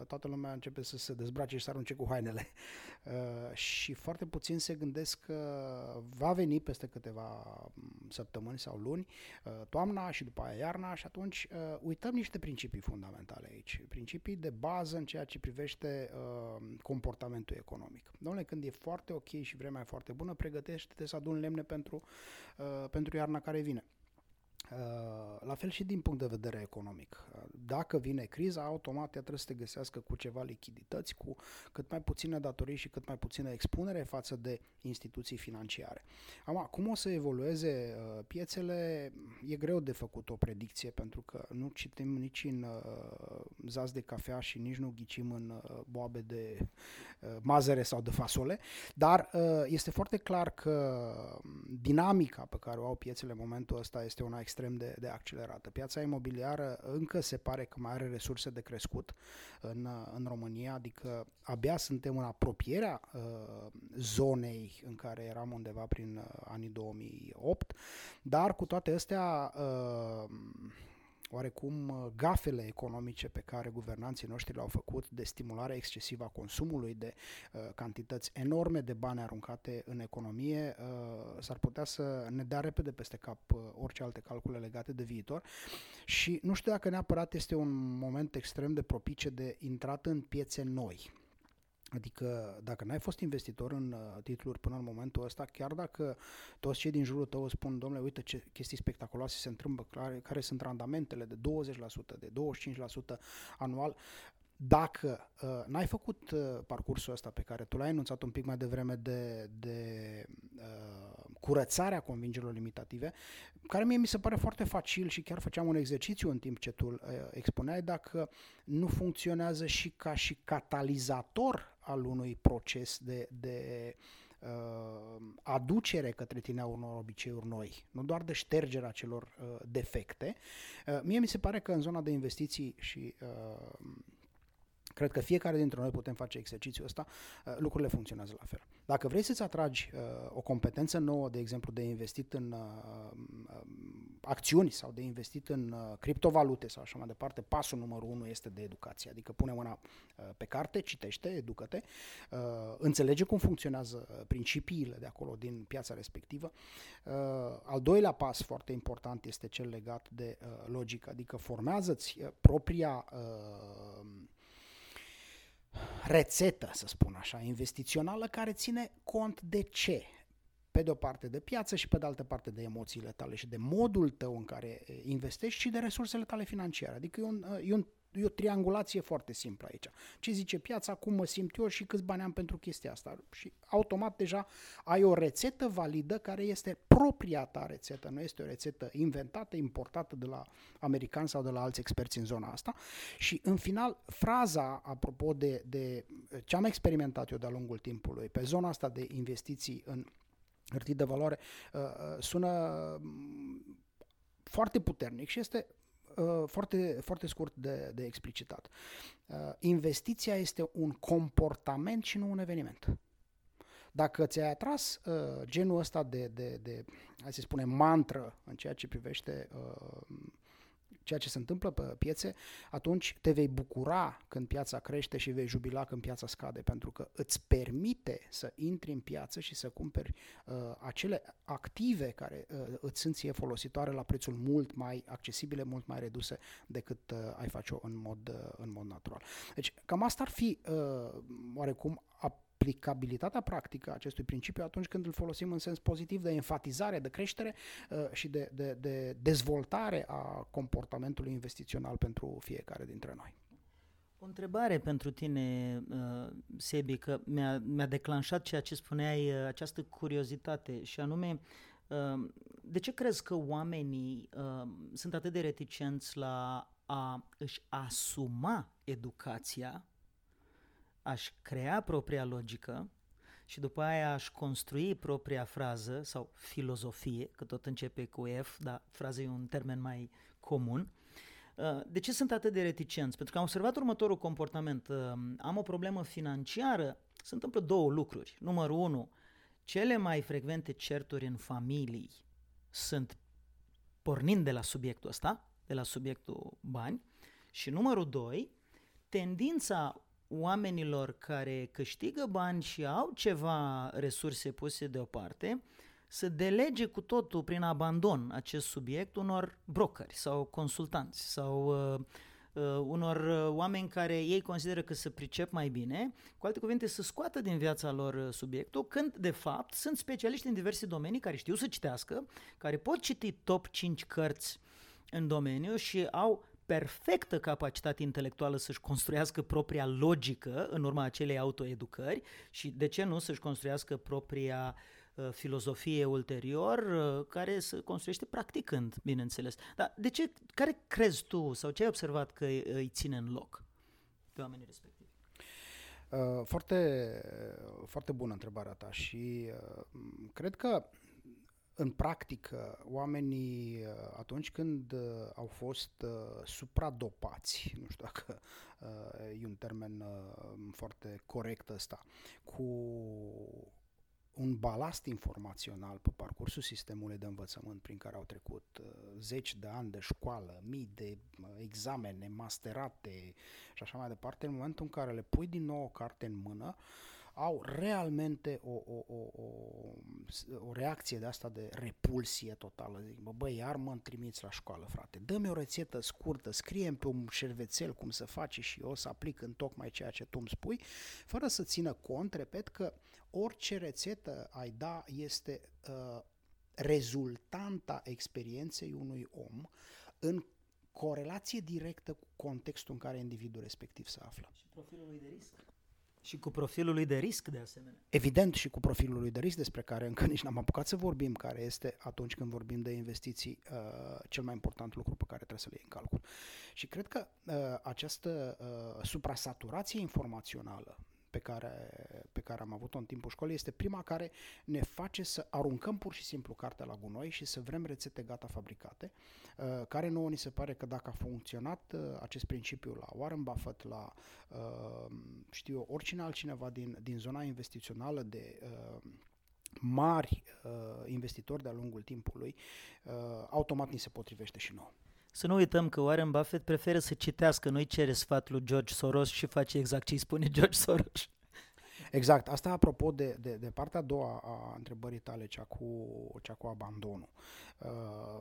toată lumea începe să se dezbrace și să arunce cu hainele. [LAUGHS] Uh, și foarte puțin se gândesc că va veni peste câteva mm, săptămâni sau luni uh, toamna și după aia iarna și atunci uh, uităm niște principii fundamentale aici. Principii de bază în ceea ce privește uh, comportamentul economic. Domnule, când e foarte ok și vremea e foarte bună, pregătește-te să adun lemne pentru, uh, pentru iarna care vine. Uh, la fel și din punct de vedere economic. Uh, dacă vine criza, automat ea trebuie să te găsească cu ceva lichidități, cu cât mai puține datorii și cât mai puțină expunere față de instituții financiare. Acum, cum o să evolueze uh, piețele, e greu de făcut o predicție, pentru că nu citim nici în zaz de cafea și nici nu ghicim în boabe de mazăre sau de fasole, dar este foarte clar că dinamica pe care o au piețele în momentul ăsta este una extrem extrem de, de accelerată. Piața imobiliară încă se pare că mai are resurse de crescut în, în România, adică abia suntem în apropierea uh, zonei în care eram undeva prin uh, anii 2008, dar cu toate astea uh, oarecum uh, gafele economice pe care guvernanții noștri le-au făcut de stimulare excesivă a consumului, de uh, cantități enorme de bani aruncate în economie, uh, s-ar putea să ne dea repede peste cap uh, orice alte calcule legate de viitor și nu știu dacă neapărat este un moment extrem de propice de intrat în piețe noi. Adică dacă n-ai fost investitor în uh, titluri până în momentul ăsta, chiar dacă toți cei din jurul tău spun, domnule, uite ce chestii spectaculoase se întâmplă, care, care sunt randamentele de 20%, de 25% anual, dacă uh, n-ai făcut uh, parcursul ăsta pe care tu l-ai enunțat un pic mai devreme de, de uh, curățarea convingerilor limitative, care mie mi se pare foarte facil și chiar făceam un exercițiu în timp ce tu uh, expuneai, dacă nu funcționează și ca și catalizator al unui proces de, de uh, aducere către tine a unor obiceiuri noi, nu doar de ștergerea celor uh, defecte. Uh, mie mi se pare că în zona de investiții și uh, Cred că fiecare dintre noi putem face exercițiul ăsta, uh, lucrurile funcționează la fel. Dacă vrei să-ți atragi uh, o competență nouă, de exemplu, de investit în uh, um, acțiuni sau de investit în criptovalute sau așa mai departe, pasul numărul unu este de educație. Adică pune mâna pe carte, citește, educă-te, înțelege cum funcționează principiile de acolo din piața respectivă. Al doilea pas foarte important este cel legat de logică, adică formează-ți propria rețetă, să spun așa, investițională care ține cont de ce? Pe de o parte de piață și pe de altă parte de emoțiile tale și de modul tău în care investești și de resursele tale financiare. Adică e un, e un E o triangulație foarte simplă aici. Ce zice piața, cum mă simt eu și câți bani am pentru chestia asta. Și automat deja ai o rețetă validă care este propria ta rețetă, nu este o rețetă inventată, importată de la americani sau de la alți experți în zona asta. Și în final, fraza, apropo de, de ce am experimentat eu de-a lungul timpului, pe zona asta de investiții în hârtii de valoare, uh, uh, sună mm, foarte puternic și este Uh, foarte, foarte scurt de, de explicitat. Uh, investiția este un comportament și nu un eveniment. Dacă ți-ai atras uh, genul ăsta de, de, de, hai să spunem, mantră în ceea ce privește uh, ceea ce se întâmplă pe piețe, atunci te vei bucura când piața crește și vei jubila când piața scade, pentru că îți permite să intri în piață și să cumperi uh, acele active care uh, îți sunt ție folositoare la prețul mult mai accesibile, mult mai reduse decât uh, ai face-o în mod, uh, în mod natural. Deci, cam asta ar fi uh, oarecum aplicabilitatea practică a acestui principiu atunci când îl folosim în sens pozitiv de enfatizare, de creștere uh, și de, de, de dezvoltare a comportamentului investițional pentru fiecare dintre noi. O întrebare pentru tine, uh, Sebi, că mi-a, mi-a declanșat ceea ce spuneai, uh, această curiozitate și anume, de ce crezi că oamenii sunt atât de reticenți la a își asuma educația aș crea propria logică și după aia aș construi propria frază sau filozofie, că tot începe cu F, dar fraza e un termen mai comun. Uh, de ce sunt atât de reticenți? Pentru că am observat următorul comportament. Uh, am o problemă financiară, se întâmplă două lucruri. Numărul unu, cele mai frecvente certuri în familii sunt pornind de la subiectul ăsta, de la subiectul bani, și numărul doi, tendința oamenilor care câștigă bani și au ceva resurse puse deoparte să delege cu totul prin abandon acest subiect unor brokeri sau consultanți sau uh, uh, unor uh, oameni care ei consideră că se pricep mai bine, cu alte cuvinte să scoată din viața lor uh, subiectul, când de fapt sunt specialiști în diverse domenii care știu să citească, care pot citi top 5 cărți în domeniu și au perfectă capacitate intelectuală să-și construiască propria logică în urma acelei autoeducări și de ce nu să-și construiască propria uh, filozofie ulterior, uh, care se construiește practicând, bineînțeles. Dar de ce, care crezi tu sau ce ai observat că îi ține în loc pe oamenii respectivi? Uh, foarte, foarte bună întrebarea ta și uh, cred că în practică, oamenii uh, atunci când uh, au fost uh, supradopați, [LAUGHS] nu știu dacă e un termen foarte corect ăsta, cu un balast informațional pe parcursul sistemului de învățământ prin care au trecut uh, zeci de ani de școală, mii de uh, examene masterate și așa mai departe, în momentul în care le pui din nou o carte în mână, uh, au realmente o, o, o, o, o reacție de asta de repulsie totală. Zic, bă, bă, iar mă trimiți la școală, frate. Dă-mi o rețetă scurtă, scrie pe un șervețel cum să faci și eu să aplic în tocmai ceea ce tu îmi spui, fără să țină cont, repet, că orice rețetă ai da este uh, rezultanta experienței unui om în corelație directă cu contextul în care individul respectiv se află. Și profilul lui de risc. Și cu profilul lui de risc, de asemenea. Evident, și cu profilul lui de risc, despre care încă nici n-am apucat să vorbim, care este, atunci când vorbim de investiții, uh, cel mai important lucru pe care trebuie să le iei în calcul. Și cred că uh, această uh, suprasaturație informațională pe care, pe care am avut-o în timpul școlii este prima care ne face să aruncăm pur și simplu cartea la gunoi și să vrem rețete gata fabricate, uh, care nouă ni se pare că dacă a funcționat uh, acest principiu la Warren Buffett, la uh, știu eu, oricine altcineva din, din zona investițională de mari investitori de-a lungul timpului, automat ni se potrivește și nouă. Să nu uităm că Warren Buffett preferă să citească, nu-i cere sfatul lui George Soros și face exact ce îi spune [LAUGHS] George Soros. Exact. Asta apropo de, de, de partea a doua a întrebării tale, cea cu, cea cu abandonul. Uh,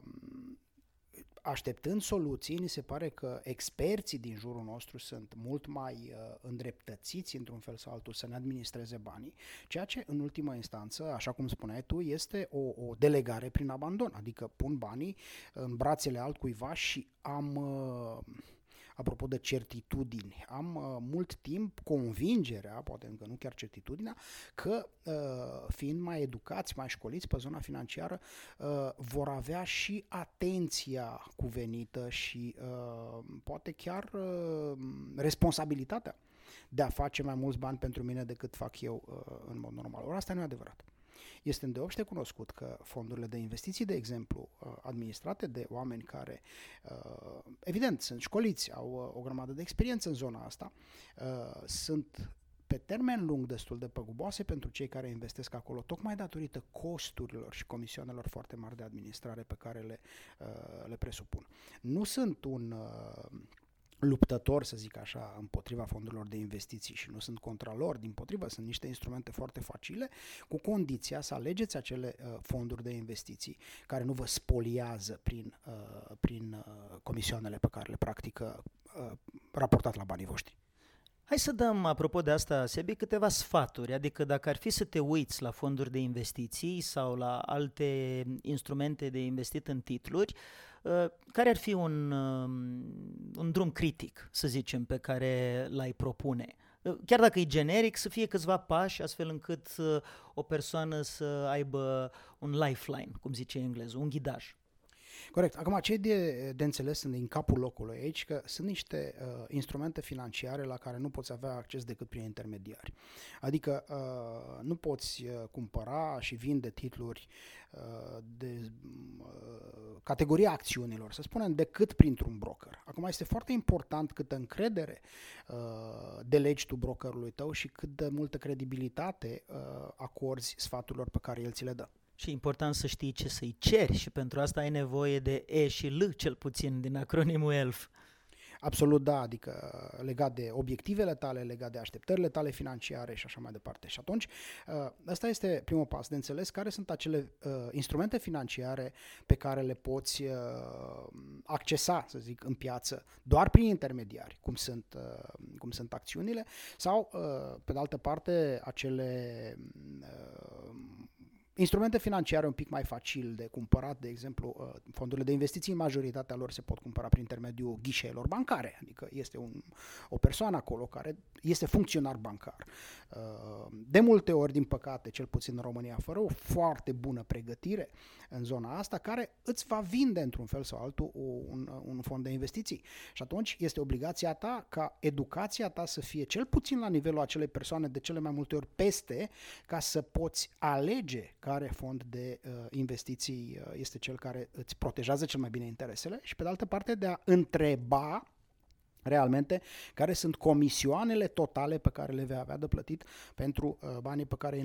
așteptând soluții, ni se pare că experții din jurul nostru sunt mult mai uh, îndreptățiți într-un fel sau altul să ne administreze banii, ceea ce în ultima instanță, așa cum spuneai tu, este o, o delegare prin abandon, adică pun banii în brațele altcuiva și am... Uh, apropo de certitudini, am uh, mult timp convingerea, poate încă nu chiar certitudinea, că uh, fiind mai educați, mai școliți pe zona financiară, uh, vor avea și atenția cuvenită și uh, poate chiar uh, responsabilitatea de a face mai mulți bani pentru mine decât fac eu uh, în mod normal. Ori asta nu e adevărat. Este îndeopște cunoscut că fondurile de investiții, de exemplu, uh, administrate de oameni care, uh, evident, sunt școliți, au uh, o grămadă de experiență în zona asta, sunt pe termen lung destul de păguboase pentru cei care investesc acolo, tocmai datorită costurilor și comisioanelor foarte mari de administrare pe care le, le presupun. Nu sunt un luptător, să zic așa, împotriva fondurilor de investiții și nu sunt contra lor, din potrivă, sunt niște instrumente foarte facile, cu condiția să alegeți acele uh, fonduri de investiții care nu vă spoliază prin, uh, prin uh, comisioanele pe care le practică uh, raportat la banii voștri. Hai să dăm, apropo de asta, Sebi, câteva sfaturi, adică dacă ar fi să te uiți la fonduri de investiții sau la alte instrumente de investit în titluri, uh, care ar fi un, um, un drum critic, să zicem, pe care l-ai propune? Uh, chiar dacă e generic, să fie câțiva pași, astfel încât uh, o persoană să aibă un lifeline, cum zice englezul, un ghidaj. Corect. Acum, ce de, de înțeles din capul locului aici, că sunt niște uh, instrumente financiare la care nu poți avea acces decât prin intermediari. Adică uh, nu poți uh, cumpăra și vinde titluri uh, de uh, categoria acțiunilor, să spunem, decât printr-un broker. Acum este foarte important câtă încredere uh, delegi tu brokerului tău și cât de multă credibilitate uh, acorzi sfaturilor pe care el ți le dă. Și e important să știi ce să-i ceri și pentru asta ai nevoie de E și L, cel puțin, din acronimul ELF. Absolut da, adică legat de obiectivele tale, legat de așteptările tale financiare și așa mai departe. Și atunci, ăsta este primul pas de înțeles care sunt acele uh, instrumente financiare pe care le poți uh, accesa, să zic, în piață doar prin intermediari, cum sunt, uh, cum sunt acțiunile, sau, uh, pe de altă parte, acele uh, Instrumente financiare un pic mai facil de cumpărat, de exemplu, uh, fondurile de investiții, majoritatea lor se pot cumpăra prin intermediul ghișeelor bancare, adică este un, o persoană acolo care este funcționar bancar. Uh, de multe ori, din păcate, cel puțin în România, fără o foarte bună pregătire în zona asta, care îți va vinde într-un fel sau altul un, un fond de investiții. Și atunci este obligația ta ca educația ta să fie cel puțin la nivelul acelei persoane de cele mai multe ori peste, ca să poți alege care fond de uh, investiții uh, este cel care îți protejează cel mai bine interesele și pe de altă parte de a întreba realmente care sunt comisioanele totale pe care le vei avea de plătit pentru uh, banii pe care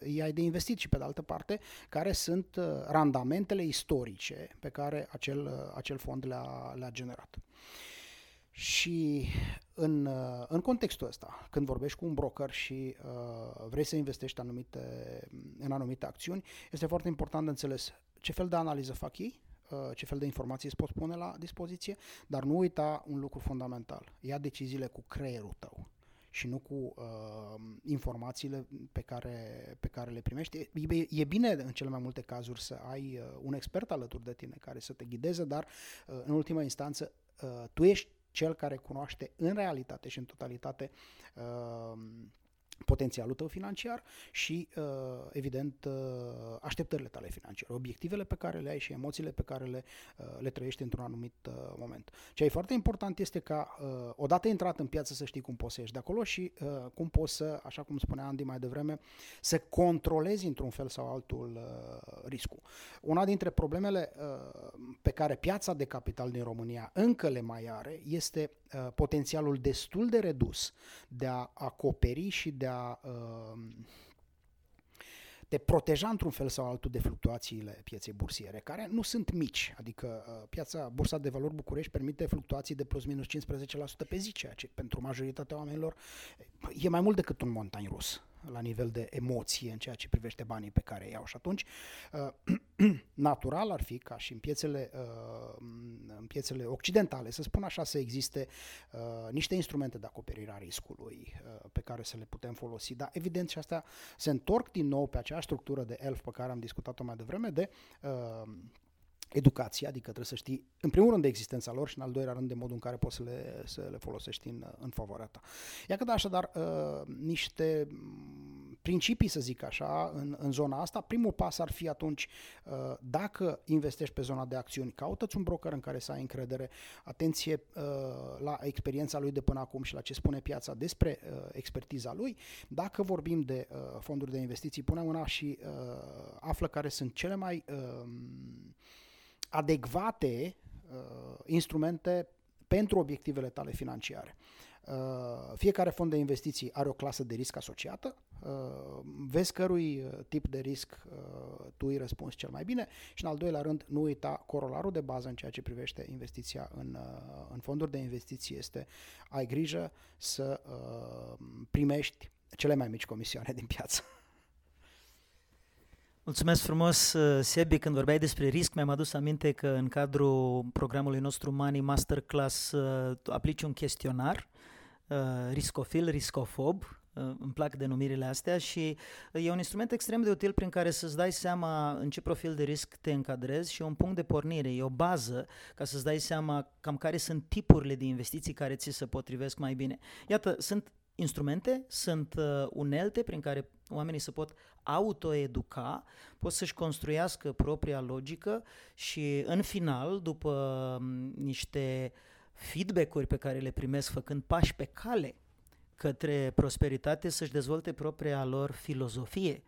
îi ai de investit și pe de altă parte care sunt uh, randamentele istorice pe care acel, uh, acel fond le-a, le-a generat. Și în, uh, în contextul ăsta, când vorbești cu un broker și uh, vrei să investești anumite, în anumite acțiuni, este foarte important de înțeles ce fel de analiză fac ei, uh, ce fel de informații îți pot pune la dispoziție, dar nu uita un lucru fundamental. Ia deciziile cu creierul tău și nu cu uh, informațiile pe care, pe care le primești. E, e bine în cele mai multe cazuri să ai uh, un expert alături de tine care să te ghideze, dar uh, în ultima instanță uh, tu ești cel care cunoaște în realitate și în totalitate uh, potențialul tău financiar și, uh, evident, uh, așteptările tale financiare, obiectivele pe care le ai și emoțiile pe care le, uh, le trăiești într-un anumit moment. Ce e foarte important este ca, odată intrat în piață, să știi cum poți să ieși de acolo și cum poți să, așa cum spunea Andy mai devreme, să controlezi într-un fel sau altul riscul. Una dintre problemele pe care piața de capital din România încă le mai are este potențialul destul de redus de a acoperi și de a uh, te proteja într-un fel sau altul de fluctuațiile pieței bursiere, care nu sunt mici. Adică uh, piața, Bursa de Valori București permite fluctuații de plus minus 15% pe zi, ceea ce pentru majoritatea oamenilor e mai mult decât un montañ rus la nivel de emoție în ceea ce privește banii pe care îi iau. Și atunci, uh, [CLEARS THROAT] natural ar fi ca și în piețele, uh, în piețele occidentale, să spun așa, să existe uh, niște instrumente de acoperire a riscului pe care să le putem folosi. Dar evident și astea se întorc din nou pe aceeași structură de ELF pe care am discutat-o mai devreme, de educație, adică trebuie să știi, în primul rând, de existența lor și în al doilea rând de modul în care poți să le, să le folosești în, în favoarea ta. Iată da, așadar uh, niște principii, să zic așa, în, în zona asta. Primul pas ar fi atunci, uh, dacă investești pe zona de acțiuni, caută-ți un broker în care să ai încredere, atenție uh, la experiența lui de până acum și la ce spune piața despre uh, expertiza lui. Dacă vorbim de uh, fonduri de investiții, pune mâna și uh, află care sunt cele mai uh, adecvate uh, instrumente pentru obiectivele tale financiare. Uh, fiecare fond de investiții are o clasă de risc asociată, uh, vezi cărui uh, tip de risc uh, tu îi răspunzi cel mai bine și în al doilea rând nu uita corolarul de bază în ceea ce privește investiția în, uh, în fonduri de investiții este ai grijă să uh, primești cele mai mici comisioane din piață. [LAUGHS] Mulțumesc frumos, uh, Sebi, când vorbeai despre risc, mi-am adus aminte că în cadrul programului nostru Money Masterclass uh, aplici un chestionar, uh, riscofil, riscofob, îmi plac denumirile astea și e un instrument extrem de util prin care să-ți dai seama în ce profil de risc te încadrezi și e un punct de pornire, e o bază ca să-ți dai seama cam care sunt tipurile de investiții care ți se potrivesc mai bine. Iată, sunt instrumente, sunt uh, unelte prin care oamenii se pot autoeduca, pot să-și construiască propria logică și în final, după um, niște feedback-uri pe care le primesc făcând pași pe cale către prosperitate, să-și dezvolte propria lor filozofie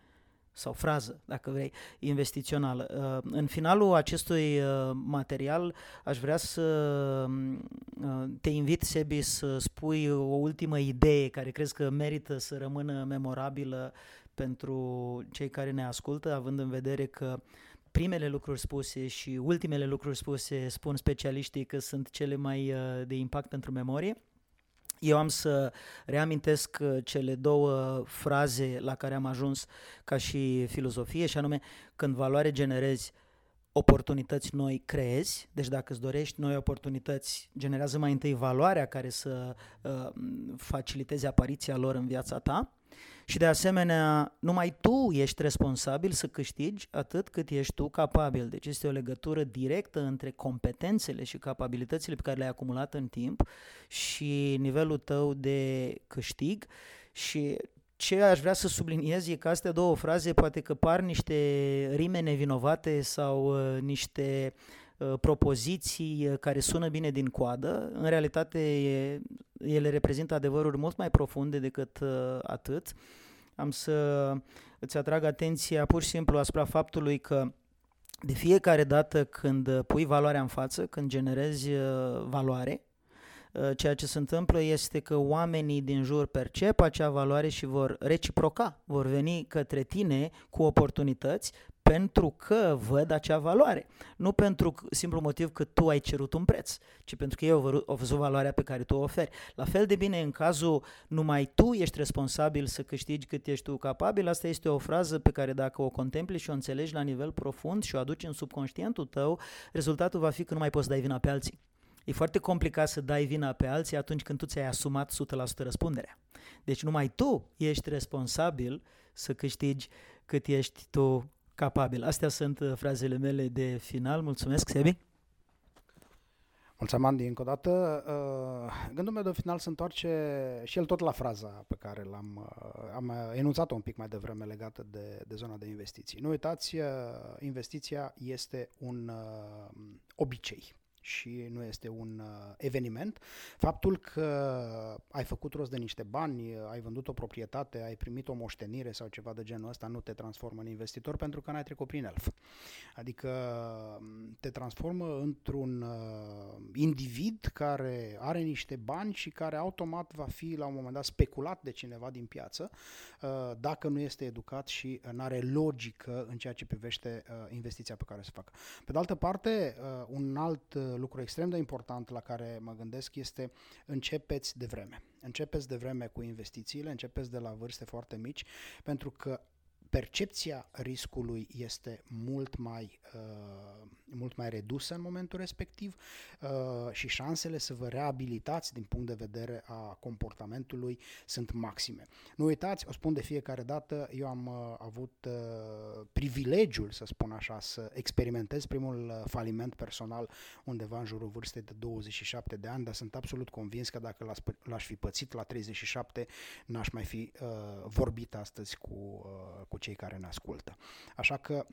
sau frază, dacă vrei, investițională. Uh, în finalul acestui uh, material aș vrea să uh, te invit, Sebi, să spui o ultimă idee care crezi că merită să rămână memorabilă pentru cei care ne ascultă, având în vedere că primele lucruri spuse și ultimele lucruri spuse spun specialiștii că sunt cele mai uh, de impact pentru memorie. Eu am să reamintesc uh, cele două fraze la care am ajuns ca și filozofie și anume când valoare generezi, oportunități noi creezi, deci dacă îți dorești noi oportunități, generează mai întâi valoarea care să uh, faciliteze apariția lor în viața ta și de asemenea, numai tu ești responsabil să câștigi atât cât ești tu capabil. Deci este o legătură directă între competențele și capabilitățile pe care le-ai acumulat în timp și nivelul tău de câștig și ce aș vrea să subliniez e că astea două fraze poate că par niște rime nevinovate sau uh, niște uh, propoziții uh, care sună bine din coadă. În realitate ele reprezintă adevăruri mult mai profunde decât uh, atât. Am să îți atrag atenția pur și simplu asupra faptului că de fiecare dată când pui valoarea în față, când generezi uh, valoare, uh, ceea ce se întâmplă este că oamenii din jur percep acea valoare și vor reciproca, vor veni către tine cu oportunități pentru că văd acea valoare. Nu pentru simplu motiv că tu ai cerut un preț, ci pentru că eu au văzut valoarea pe care tu o oferi. La fel de bine în cazul numai tu ești responsabil să câștigi cât ești tu capabil, asta este o frază pe care dacă o contempli și o înțelegi la nivel profund și o aduci în subconștientul tău, rezultatul va fi că nu mai poți dai vina pe alții. E foarte complicat să dai vina pe alții atunci când tu ți-ai asumat 100% răspunderea. Deci numai tu ești responsabil să câștigi cât ești tu capabil. Astea sunt uh, frazele mele de final. Mulțumesc, Sebi. Mulțumesc, Andy, încă o dată. Uh, gândul meu de final se întoarce și el tot la fraza pe care l-am uh, am enunțat-o un pic mai devreme legată de, de zona de investiții. Nu uitați, investiția este un obicei și nu este un uh, eveniment. Faptul că ai făcut rost de niște bani, ai vândut o proprietate, ai primit o moștenire sau ceva de genul ăsta, nu te transformă în investitor pentru că n-ai trecut prin elf. Adică mm, te transformă într-un uh, individ care are niște bani și care automat va fi la un moment dat speculat de cineva din piață uh, dacă nu este educat și nu are logică în ceea ce privește uh, investiția pe care o să facă. Pe de altă parte, uh, un alt uh, lucru extrem de important la care mă gândesc este începeți de vreme. Începeți de vreme cu investițiile, începeți de la vârste foarte mici, pentru că percepția riscului este mult mai, uh, mult mai redusă în momentul respectiv uh, și șansele să vă reabilitați din punct de vedere a comportamentului sunt maxime. Nu uitați, o spun de fiecare dată, eu am uh, avut uh, privilegiul, să spun așa, să experimentez primul uh, faliment personal undeva în jurul vârstei de 27 de ani, dar sunt absolut convins că dacă l-aș fi pățit la 37, n-aș mai fi uh, vorbit astăzi cu, uh, cu cei care ne ascultă. Așa că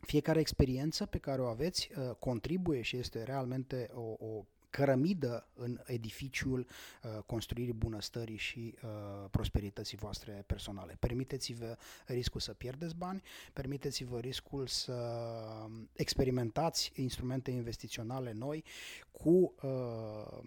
fiecare experiență pe care o aveți uh, contribuie și este realmente o, o cărămidă în edificiul uh, construirii bunăstării și uh, prosperității voastre personale. Permiteți-vă riscul să pierdeți bani, permiteți-vă riscul să experimentați instrumente investiționale noi cu uh,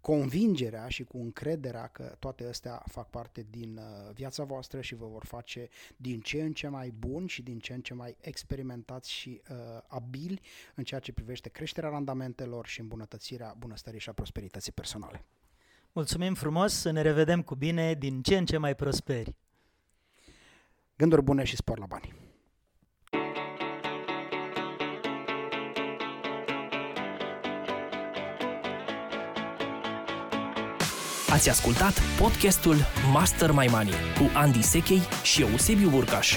convingerea și cu încrederea că toate astea fac parte din uh, viața voastră și vă vor face din ce în ce mai bun și din ce în ce mai experimentați și uh, abili în ceea ce privește creșterea randamentelor și îmbunătățirea bunăstării și a prosperității personale. Mulțumim frumos, să ne revedem cu bine din ce în ce mai prosperi. Gânduri bune și spor la bani! Ați ascultat podcastul Master My Money cu Andy Sechei și Eusebiu Burcaș.